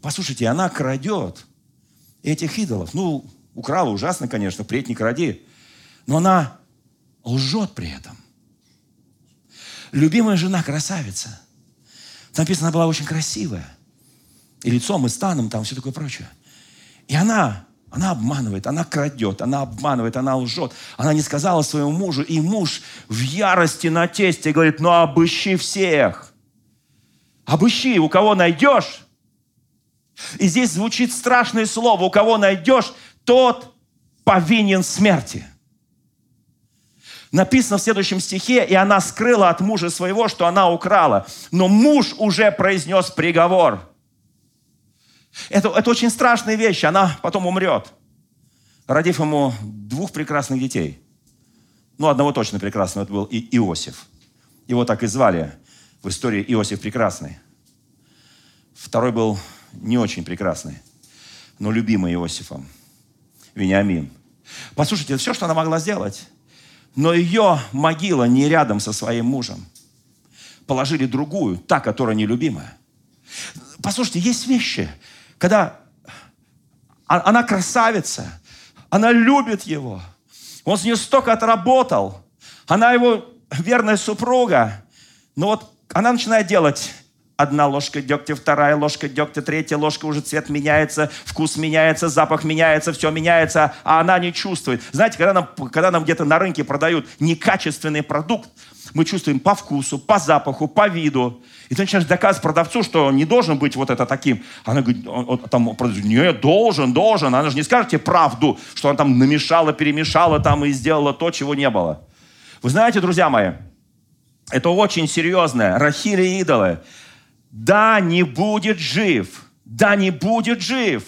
Послушайте, она крадет этих идолов. Ну, украла ужасно, конечно, впредь не кради. Но она лжет при этом. Любимая жена красавица. Написано, она была очень красивая и лицом, и станом, там все такое прочее. И она, она обманывает, она крадет, она обманывает, она лжет. Она не сказала своему мужу, и муж в ярости на тесте говорит, ну обыщи всех. Обыщи, у кого найдешь. И здесь звучит страшное слово, у кого найдешь, тот повинен смерти. Написано в следующем стихе, и она скрыла от мужа своего, что она украла. Но муж уже произнес приговор – это, это очень страшная вещь. Она потом умрет, родив ему двух прекрасных детей. Ну, одного точно прекрасного, это был и Иосиф. Его так и звали в истории Иосиф Прекрасный. Второй был не очень прекрасный, но любимый Иосифом. Вениамин. Послушайте, все, что она могла сделать. Но ее могила не рядом со своим мужем. Положили другую, та, которая нелюбимая. Послушайте, есть вещи, когда она красавица, она любит его, он с нее столько отработал, она его верная супруга, но вот она начинает делать Одна ложка дегтя, вторая ложка дегтя, третья ложка, уже цвет меняется, вкус меняется, запах меняется, все меняется, а она не чувствует. Знаете, когда нам, когда нам где-то на рынке продают некачественный продукт, мы чувствуем по вкусу, по запаху, по виду. И ты начинаешь доказывать продавцу, что он не должен быть вот это таким. Она говорит, он, он, там, продавец, нет, должен, должен. Она же не скажет тебе правду, что она там намешала, перемешала там и сделала то, чего не было. Вы знаете, друзья мои, это очень серьезное. Рахили идолы. Да не будет жив, да не будет жив.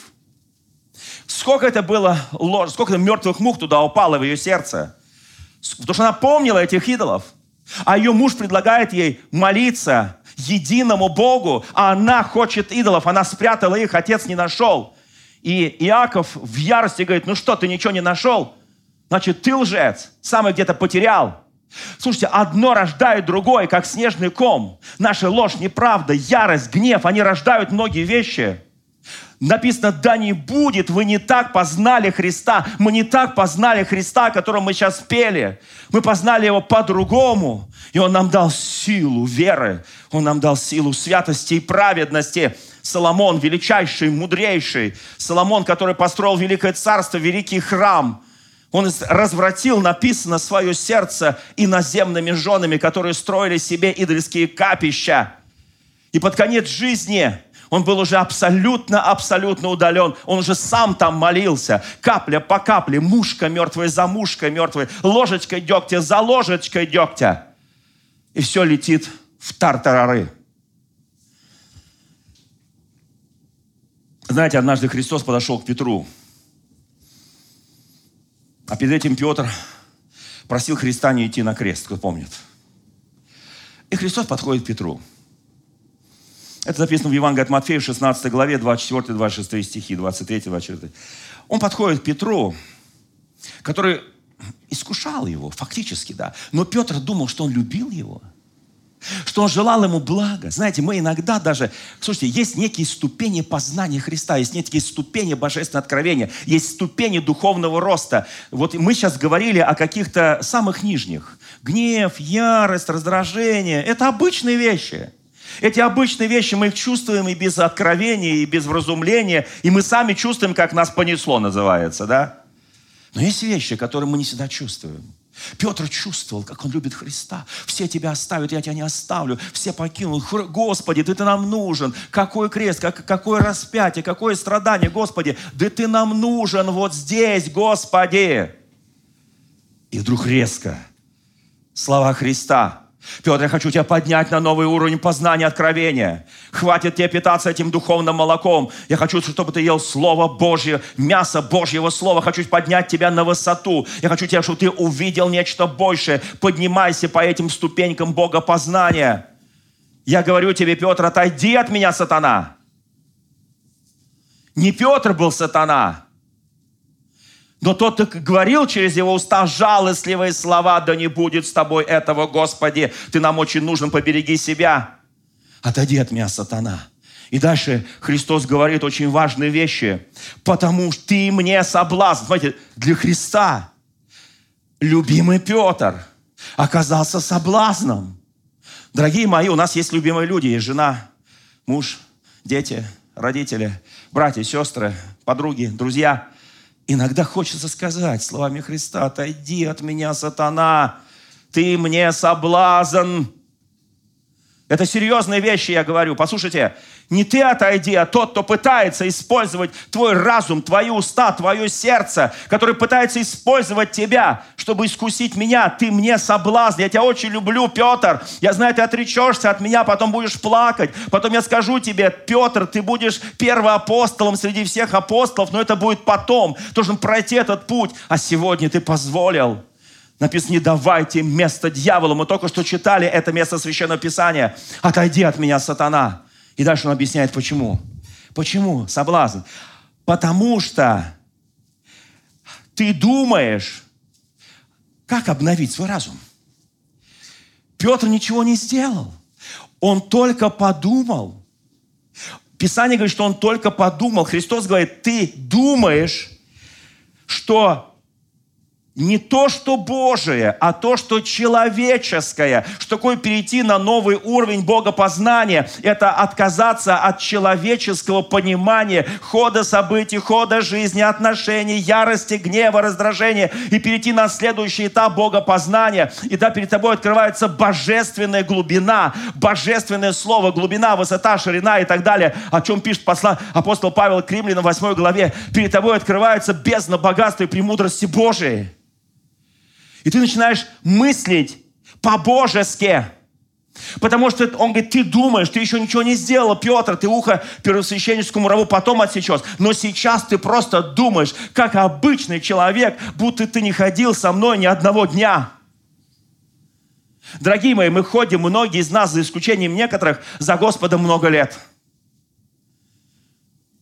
Сколько это было ложь, сколько мертвых мух туда упало в ее сердце. Потому что она помнила этих идолов. А ее муж предлагает ей молиться единому Богу, а она хочет идолов, она спрятала их, отец не нашел. И Иаков в ярости говорит, ну что, ты ничего не нашел? Значит, ты лжец, сам где-то потерял. Слушайте, одно рождает другое, как снежный ком. Наша ложь, неправда, ярость, гнев, они рождают многие вещи. Написано, да не будет, вы не так познали Христа. Мы не так познали Христа, о котором мы сейчас пели. Мы познали Его по-другому. И Он нам дал силу веры. Он нам дал силу святости и праведности. Соломон, величайший, мудрейший. Соломон, который построил великое царство, великий храм. Он развратил, написано, свое сердце иноземными женами, которые строили себе идольские капища. И под конец жизни он был уже абсолютно-абсолютно удален. Он уже сам там молился. Капля по капле, мушка мертвая за мушкой мертвой, ложечкой дегтя за ложечкой дегтя. И все летит в тартарары. Знаете, однажды Христос подошел к Петру. А перед этим Петр просил Христа не идти на крест, кто помнит. И Христос подходит к Петру – это записано в Евангелии от Матфея, 16 главе, 24-26 стихи, 23-24. Он подходит к Петру, который искушал его, фактически, да. Но Петр думал, что он любил его, что он желал ему блага. Знаете, мы иногда даже, слушайте, есть некие ступени познания Христа, есть некие ступени божественного откровения, есть ступени духовного роста. Вот мы сейчас говорили о каких-то самых нижних. Гнев, ярость, раздражение – это обычные вещи – эти обычные вещи мы их чувствуем и без откровения, и без вразумления, и мы сами чувствуем, как нас понесло, называется, да? Но есть вещи, которые мы не всегда чувствуем. Петр чувствовал, как он любит Христа. Все тебя оставят, я тебя не оставлю. Все покинут. Господи, ты, ты нам нужен. Какой крест, как, какое распятие, какое страдание, Господи. Да ты нам нужен вот здесь, Господи. И вдруг резко слова Христа Петр, я хочу тебя поднять на новый уровень познания, откровения. Хватит тебе питаться этим духовным молоком. Я хочу, чтобы ты ел Слово Божье, мясо Божьего Слова. Хочу поднять тебя на высоту. Я хочу тебя, чтобы ты увидел нечто большее. Поднимайся по этим ступенькам Бога познания. Я говорю тебе, Петр, отойди от меня, сатана. Не Петр был сатана. Но тот, кто говорил через его уста жалостливые слова, да не будет с тобой этого, Господи, ты нам очень нужен, побереги себя. Отойди от меня, сатана. И дальше Христос говорит очень важные вещи. Потому что ты мне соблазн. Смотрите, для Христа любимый Петр оказался соблазном. Дорогие мои, у нас есть любимые люди. Есть жена, муж, дети, родители, братья, сестры, подруги, друзья. Иногда хочется сказать словами Христа, отойди от меня, сатана, ты мне соблазн. Это серьезные вещи, я говорю. Послушайте, не ты отойди, а тот, кто пытается использовать твой разум, твои уста, твое сердце, который пытается использовать тебя, чтобы искусить меня. Ты мне соблазн. Я тебя очень люблю, Петр. Я знаю, ты отречешься от меня, потом будешь плакать. Потом я скажу тебе, Петр, ты будешь первоапостолом среди всех апостолов, но это будет потом. Ты должен пройти этот путь. А сегодня ты позволил Написано, не давайте место дьяволу. Мы только что читали это место Священного Писания. Отойди от меня, сатана. И дальше он объясняет, почему. Почему соблазн? Потому что ты думаешь, как обновить свой разум. Петр ничего не сделал. Он только подумал. Писание говорит, что он только подумал. Христос говорит, ты думаешь, что не то, что Божие, а то, что человеческое. Что такое перейти на новый уровень богопознания? Это отказаться от человеческого понимания хода событий, хода жизни, отношений, ярости, гнева, раздражения и перейти на следующий этап богопознания. И да, перед тобой открывается божественная глубина, божественное слово, глубина, высота, ширина и так далее, о чем пишет посла, апостол Павел к Римлянам в 8 главе. Перед тобой открывается бездна богатства и премудрости Божией. И ты начинаешь мыслить по-божески. Потому что он говорит, ты думаешь, ты еще ничего не сделал, Петр, ты ухо первосвященническому рабу потом отсечешь. Но сейчас ты просто думаешь, как обычный человек, будто ты не ходил со мной ни одного дня. Дорогие мои, мы ходим, многие из нас, за исключением некоторых, за Господом много лет.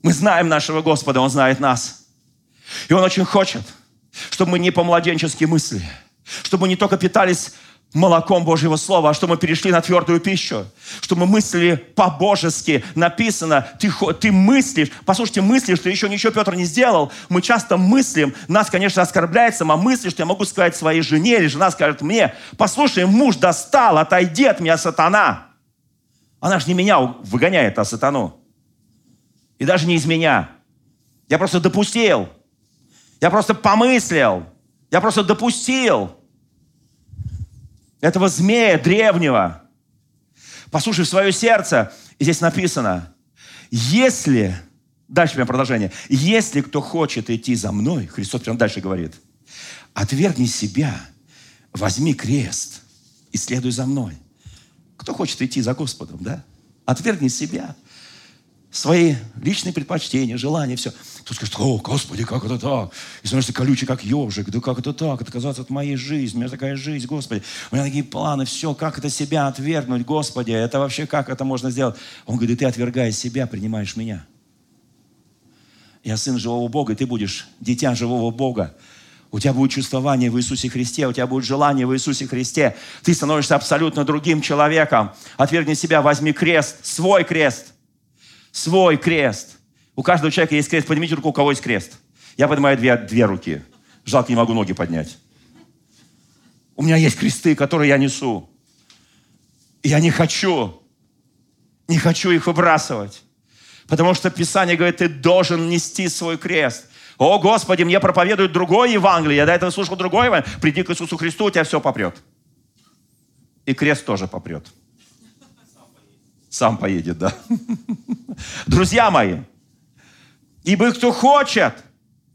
Мы знаем нашего Господа, Он знает нас. И Он очень хочет, чтобы мы не по-младенчески мысли, чтобы не только питались молоком Божьего Слова, а что мы перешли на твердую пищу, что мы мыслили по-божески. Написано, ты, ты мыслишь, послушайте, мыслишь, что еще ничего Петр не сделал. Мы часто мыслим, нас, конечно, оскорбляет сама мысль, что я могу сказать своей жене, или жена скажет мне, послушай, муж достал, отойди от меня, сатана. Она же не меня выгоняет, а сатану. И даже не из меня. Я просто допустил. Я просто помыслил. Я просто допустил этого змея древнего. Послушай в свое сердце. И здесь написано, если, дальше прям продолжение, если кто хочет идти за мной, Христос прям дальше говорит, отвергни себя, возьми крест и следуй за мной. Кто хочет идти за Господом, да? Отвергни себя свои личные предпочтения, желания, все. Кто скажет, о, Господи, как это так? И становишься колючий, как ежик. Да как это так? Отказаться от моей жизни. У меня такая жизнь, Господи. У меня такие планы, все. Как это себя отвергнуть, Господи? Это вообще как это можно сделать? Он говорит, ты отвергаешь себя, принимаешь меня. Я сын живого Бога, и ты будешь дитя живого Бога. У тебя будет чувствование в Иисусе Христе, у тебя будет желание в Иисусе Христе. Ты становишься абсолютно другим человеком. Отвергни себя, возьми крест, свой крест – свой крест. У каждого человека есть крест. Поднимите руку, у кого есть крест. Я поднимаю две, две руки. Жалко, не могу ноги поднять. У меня есть кресты, которые я несу. Я не хочу, не хочу их выбрасывать. Потому что Писание говорит, ты должен нести свой крест. О, Господи, мне проповедуют другое Евангелие. Я до этого слушал другое Евангелие. Приди к Иисусу Христу, у тебя все попрет. И крест тоже попрет. Сам поедет, да. Друзья мои, ибо кто хочет,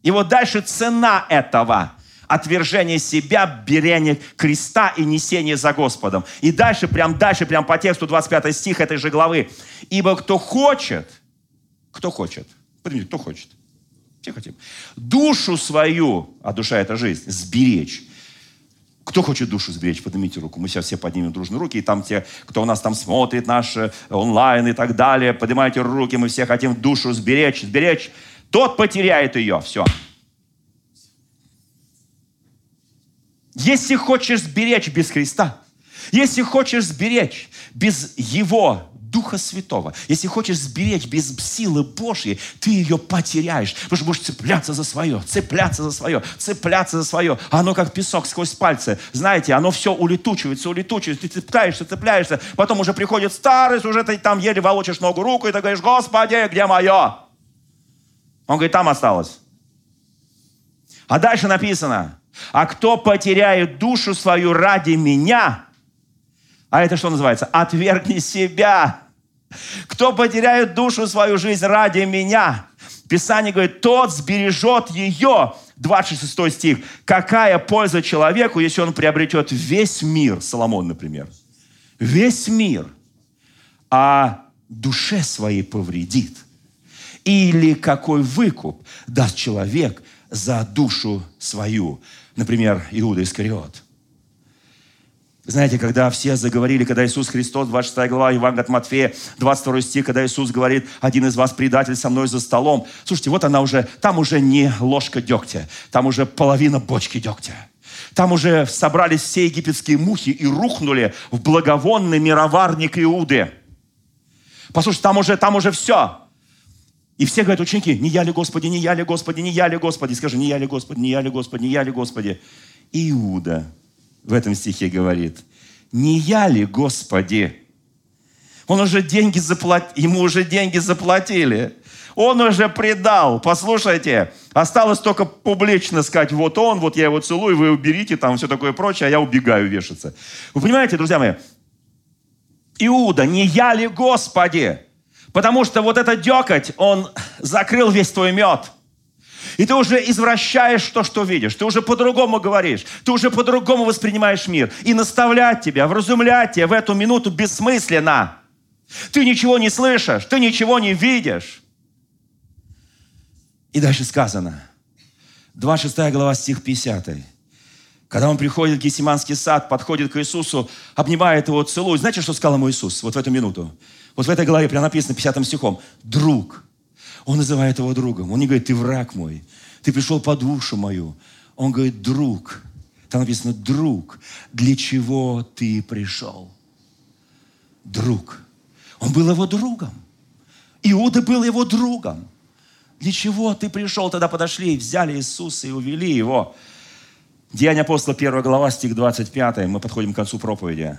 и вот дальше цена этого – отвержение себя, берение креста и несение за Господом. И дальше, прям дальше, прям по тексту 25 стих этой же главы. Ибо кто хочет, кто хочет, поднимите, кто хочет, все хотим, душу свою, а душа – это жизнь, сберечь кто хочет душу сберечь? Поднимите руку. Мы сейчас все поднимем дружно руки. И там те, кто у нас там смотрит наш э, онлайн и так далее, поднимайте руки. Мы все хотим душу сберечь. Сберечь. Тот потеряет ее. Все. Если хочешь сберечь без Христа, если хочешь сберечь без Его Духа Святого. Если хочешь сберечь без силы Божьей, ты ее потеряешь. Потому что будешь цепляться за свое, цепляться за свое, цепляться за свое. Оно как песок сквозь пальцы. Знаете, оно все улетучивается, улетучивается. Ты цепляешься, цепляешься. Потом уже приходит старость, уже ты там еле волочишь ногу руку, и ты говоришь, Господи, где мое? Он говорит, там осталось. А дальше написано, а кто потеряет душу свою ради меня, а это что называется? Отвергни себя. Кто потеряет душу свою жизнь ради меня? Писание говорит, тот сбережет ее. 26 стих. Какая польза человеку, если он приобретет весь мир, Соломон, например, весь мир, а душе своей повредит? Или какой выкуп даст человек за душу свою? Например, Иуда Искариот – знаете, когда все заговорили, когда Иисус Христос, 26 глава Евангелия от Матфея, 22 стих, когда Иисус говорит, один из вас предатель со мной за столом. Слушайте, вот она уже, там уже не ложка дегтя, там уже половина бочки дегтя. Там уже собрались все египетские мухи и рухнули в благовонный мироварник Иуды. Послушайте, там уже, там уже все. И все говорят, ученики, не я ли Господи, не я ли Господи, не я ли Господи. Скажи, не я ли Господи, не я ли Господи, не я ли Господи. Иуда в этом стихе говорит, не я ли, Господи? Он уже деньги заплатил, ему уже деньги заплатили. Он уже предал. Послушайте, осталось только публично сказать, вот он, вот я его целую, вы уберите, там все такое прочее, а я убегаю вешаться. Вы понимаете, друзья мои, Иуда, не я ли Господи? Потому что вот этот декоть, он закрыл весь твой мед – И ты уже извращаешь то, что видишь. Ты уже по-другому говоришь. Ты уже по-другому воспринимаешь мир. И наставлять тебя, вразумлять тебя в эту минуту бессмысленно. Ты ничего не слышишь, ты ничего не видишь. И дальше сказано. 26 глава, стих 50. Когда он приходит в Гесиманский сад, подходит к Иисусу, обнимает его, целует. Знаете, что сказал ему Иисус вот в эту минуту? Вот в этой главе прямо написано 50 стихом. Друг. Он называет его другом. Он не говорит, ты враг мой. Ты пришел по душу мою. Он говорит, друг. Там написано, друг. Для чего ты пришел? Друг. Он был его другом. Иуда был его другом. Для чего ты пришел? Тогда подошли, взяли Иисуса и увели его. Деяния апостола, 1 глава, стих 25. Мы подходим к концу проповеди.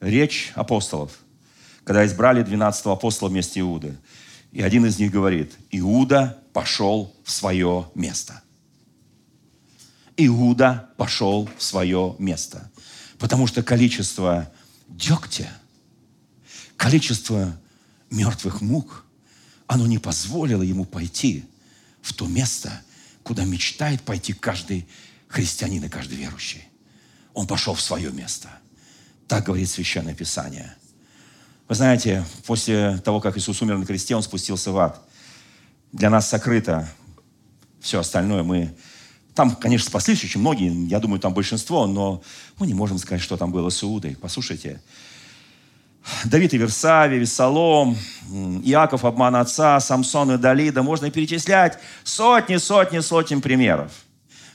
Речь апостолов, когда избрали 12 апостола вместе Иуды. И один из них говорит, Иуда пошел в свое место. Иуда пошел в свое место. Потому что количество дегтя, количество мертвых мук, оно не позволило ему пойти в то место, куда мечтает пойти каждый христианин и каждый верующий. Он пошел в свое место. Так говорит Священное Писание. Вы знаете, после того, как Иисус умер на кресте, Он спустился в ад. Для нас сокрыто все остальное. Мы там, конечно, спаслись очень многие, я думаю, там большинство, но мы не можем сказать, что там было с Иудой. Послушайте, Давид и Версавий, Весолом, Иаков, обман отца, Самсон и Далида. Можно перечислять сотни, сотни, сотен примеров,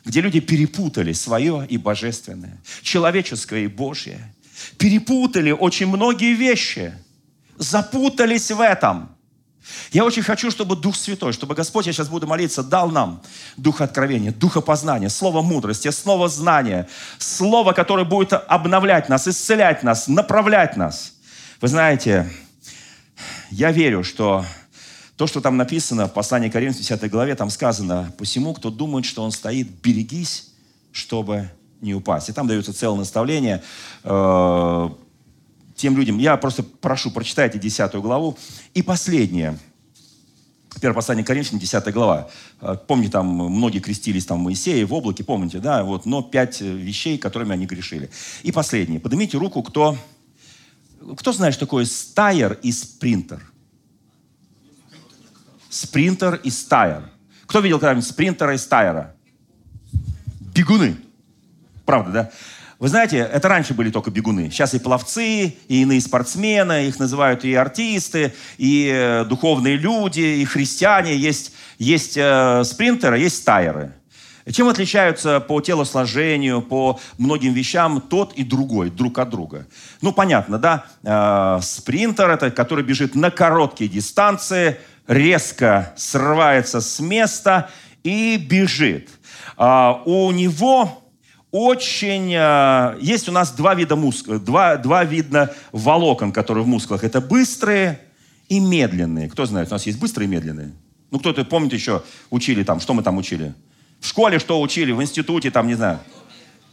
где люди перепутали свое и божественное, человеческое и Божье. Перепутали очень многие вещи, запутались в этом. Я очень хочу, чтобы Дух Святой, чтобы Господь, я сейчас буду молиться, дал нам Дух откровения, Духа познания, Слово мудрости, Слово знания, Слово, которое будет обновлять нас, исцелять нас, направлять нас – вы знаете, я верю, что то, что там написано в послании к Коринфянам, 10 главе, там сказано, «Посему, кто думает, что он стоит, берегись, чтобы не упасть». И там дается целое наставление э, тем людям. Я просто прошу, прочитайте 10 главу. И последнее. Первое послание Коринфянам, 10 глава. Э, помните, там многие крестились там Моисея в облаке, помните, да? Вот, но пять вещей, которыми они грешили. И последнее. Поднимите руку, кто кто знает, что такое стайер и спринтер? Спринтер и стайер. Кто видел когда-нибудь спринтера и стайера? Бегуны. Правда, да? Вы знаете, это раньше были только бегуны. Сейчас и пловцы, и иные спортсмены, их называют и артисты, и э, духовные люди, и христиане. Есть, есть э, спринтеры, есть стайеры. Чем отличаются по телосложению, по многим вещам тот и другой, друг от друга? Ну, понятно, да? Э, спринтер, это который бежит на короткие дистанции, резко срывается с места и бежит. Э, у него очень... Э, есть у нас два вида мускулов, два, два вида волокон, которые в мускулах. Это быстрые и медленные. Кто знает, у нас есть быстрые и медленные. Ну, кто-то помнит еще, учили там, что мы там учили? В школе что учили, в институте, там, не знаю.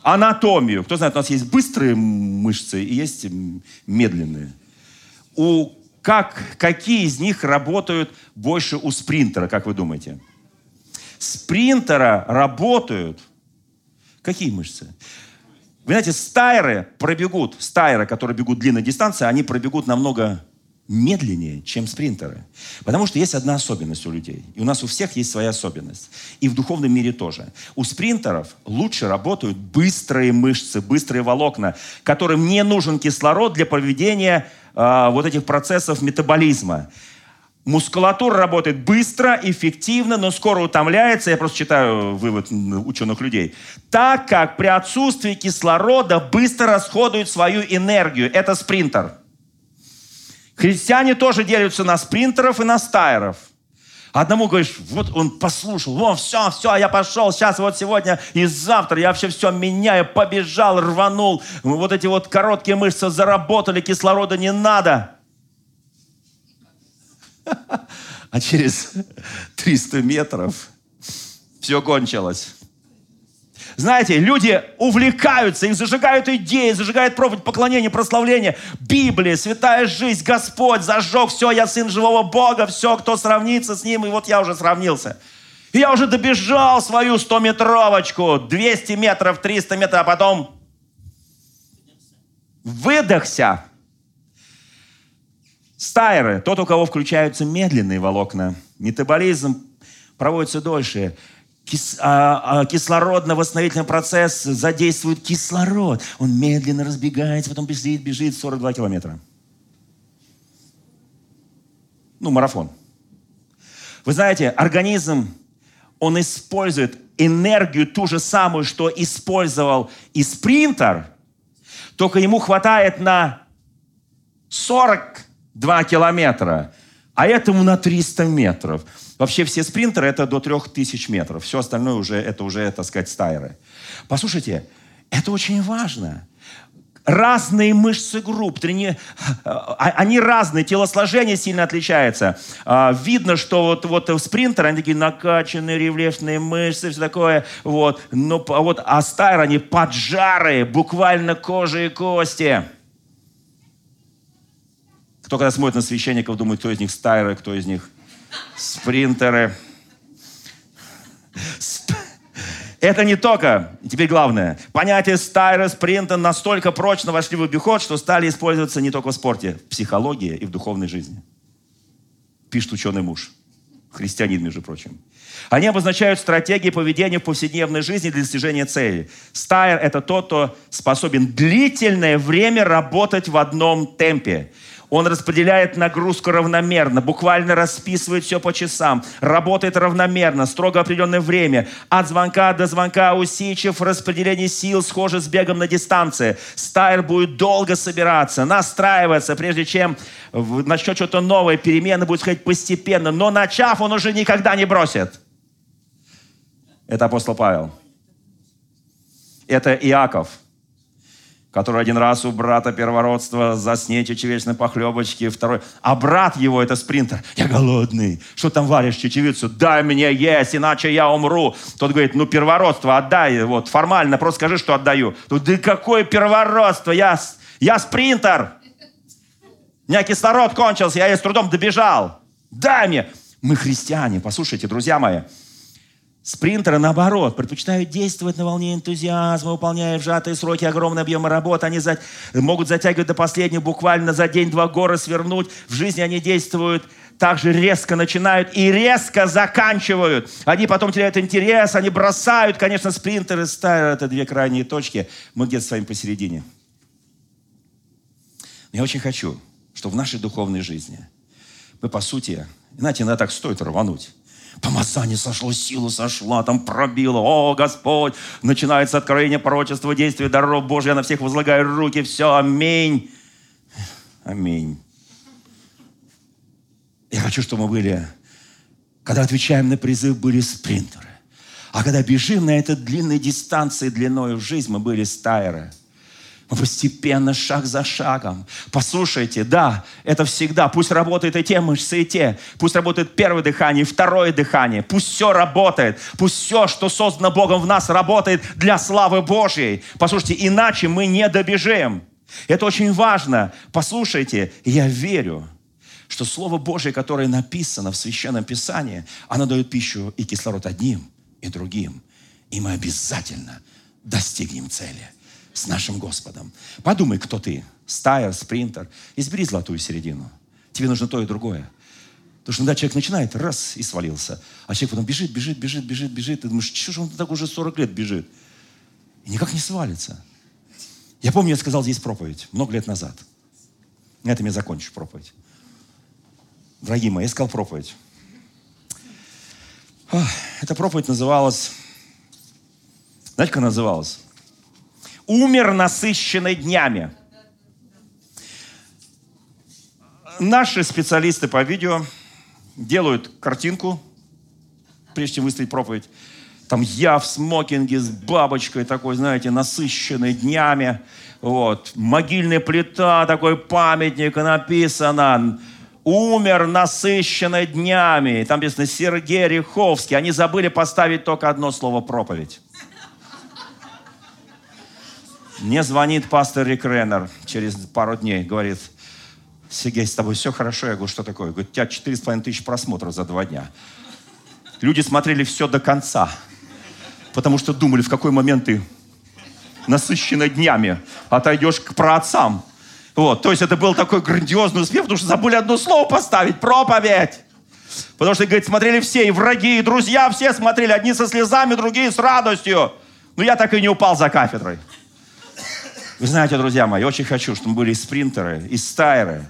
Анатомию. Кто знает, у нас есть быстрые мышцы и есть медленные. У как, какие из них работают больше у спринтера, как вы думаете? Спринтера работают какие мышцы? Вы знаете, стайры пробегут, стайры, которые бегут длинной дистанции, они пробегут намного медленнее, чем спринтеры. Потому что есть одна особенность у людей. И у нас у всех есть своя особенность. И в духовном мире тоже. У спринтеров лучше работают быстрые мышцы, быстрые волокна, которым не нужен кислород для проведения э, вот этих процессов метаболизма. Мускулатура работает быстро, эффективно, но скоро утомляется. Я просто читаю вывод ученых людей. Так как при отсутствии кислорода быстро расходует свою энергию. Это спринтер. Христиане тоже делятся на спринтеров и на стайеров. Одному говоришь, вот он послушал, вот все, все, я пошел, сейчас вот сегодня и завтра я вообще все меняю, побежал, рванул, вот эти вот короткие мышцы заработали, кислорода не надо. А через 300 метров все кончилось. Знаете, люди увлекаются, их зажигают идеи, зажигают проповедь, поклонение, прославление. Библия, святая жизнь, Господь зажег все, я сын живого Бога, все, кто сравнится с ним, и вот я уже сравнился. И я уже добежал свою 100-метровочку, 200 метров, 300 метров, а потом выдохся. Стайры, тот, у кого включаются медленные волокна. Метаболизм проводится дольше. Кис, а, а, кислородно-восстановительный процесс задействует кислород. Он медленно разбегается, потом бежит, бежит 42 километра. Ну, марафон. Вы знаете, организм, он использует энергию ту же самую, что использовал и спринтер, только ему хватает на 40 2 километра, а этому на 300 метров. Вообще все спринтеры это до 3000 метров. Все остальное уже, это уже, так сказать, стайры. Послушайте, это очень важно. Разные мышцы групп, трени... А, они разные, телосложение сильно отличается. А, видно, что вот, вот спринтер, они такие накачанные, рельефные мышцы, все такое. Вот. Но, а вот, а стайр, они поджарые, буквально кожа и кости. Кто когда смотрит на священников, думает, кто из них стайры, кто из них спринтеры. Это не только, теперь главное, понятие стайра, спринта настолько прочно вошли в обиход, что стали использоваться не только в спорте, в психологии и в духовной жизни. Пишет ученый муж, христианин, между прочим. Они обозначают стратегии поведения в повседневной жизни для достижения цели. Стайр – это тот, кто способен длительное время работать в одном темпе. Он распределяет нагрузку равномерно, буквально расписывает все по часам, работает равномерно, строго определенное время. От звонка до звонка усидчив, распределение сил схоже с бегом на дистанции. Стайр будет долго собираться, настраиваться, прежде чем начнет что-то новое, перемены будет сходить постепенно. Но начав, он уже никогда не бросит. Это апостол Павел. Это Иаков – который один раз у брата первородства заснет чечевичной похлебочки, второй, а брат его это спринтер. Я голодный. Что там варишь чечевицу? Дай мне есть, иначе я умру. Тот говорит, ну первородство отдай, вот формально, просто скажи, что отдаю. Тут, да какое первородство? Я, я спринтер. У меня кислород кончился, я с трудом добежал. Дай мне. Мы христиане, послушайте, друзья мои. Спринтеры, наоборот, предпочитают действовать на волне энтузиазма, выполняя в сжатые сроки огромные объемы работы. Они за... могут затягивать до последнего, буквально за день-два горы свернуть. В жизни они действуют также резко начинают и резко заканчивают. Они потом теряют интерес, они бросают. Конечно, спринтеры ставят это две крайние точки. Мы где-то с вами посередине. Я очень хочу, чтобы в нашей духовной жизни мы, по сути, знаете, иногда так стоит рвануть. Помазание сошло, сила сошла, там пробило. О, Господь! Начинается откровение пророчества, действия даров Божьих. Я на всех возлагаю руки. Все, аминь. Аминь. Я хочу, чтобы мы были, когда отвечаем на призыв, были спринтеры. А когда бежим на этой длинной дистанции длиной в жизнь, мы были стайеры – Постепенно, шаг за шагом. Послушайте, да, это всегда. Пусть работают и те мышцы, и те. Пусть работает первое дыхание, второе дыхание. Пусть все работает. Пусть все, что создано Богом в нас, работает для славы Божьей. Послушайте, иначе мы не добежим. Это очень важно. Послушайте, я верю, что Слово Божье, которое написано в Священном Писании, оно дает пищу и кислород одним и другим. И мы обязательно достигнем цели с нашим Господом. Подумай, кто ты. Стайер, спринтер. Избери золотую середину. Тебе нужно то и другое. Потому что иногда человек начинает, раз, и свалился. А человек потом бежит, бежит, бежит, бежит, бежит. Ты думаешь, что же он так уже 40 лет бежит? И никак не свалится. Я помню, я сказал здесь проповедь много лет назад. На этом я закончу проповедь. Дорогие мои, я сказал проповедь. Эта проповедь называлась... Знаете, как она называлась? Умер насыщенный днями. Наши специалисты по видео делают картинку, прежде чем выставить проповедь. Там я в смокинге с бабочкой такой, знаете, насыщенный днями. Вот. Могильная плита, такой памятник, написано умер насыщенный днями. Там написано Сергей Риховский. Они забыли поставить только одно слово проповедь. Мне звонит пастор Рик Реннер через пару дней, говорит, Сергей, с тобой все хорошо? Я говорю, что такое? Говорит, у тебя 4,5 тысячи просмотров за два дня. Люди смотрели все до конца, потому что думали, в какой момент ты насыщенный днями отойдешь к праотцам. Вот, то есть это был такой грандиозный успех, потому что забыли одно слово поставить, проповедь. Потому что, говорит, смотрели все, и враги, и друзья, все смотрели, одни со слезами, другие с радостью. Но я так и не упал за кафедрой. Вы знаете, друзья мои, очень хочу, чтобы мы были и спринтеры, и стайеры.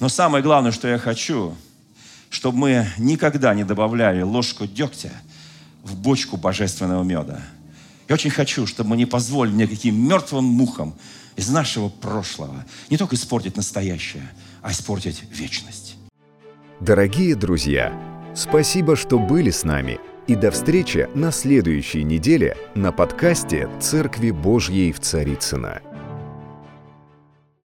Но самое главное, что я хочу, чтобы мы никогда не добавляли ложку дегтя в бочку божественного меда. Я очень хочу, чтобы мы не позволили никаким мертвым мухам из нашего прошлого не только испортить настоящее, а испортить вечность. Дорогие друзья, спасибо, что были с нами. И до встречи на следующей неделе на подкасте «Церкви Божьей в Царицына.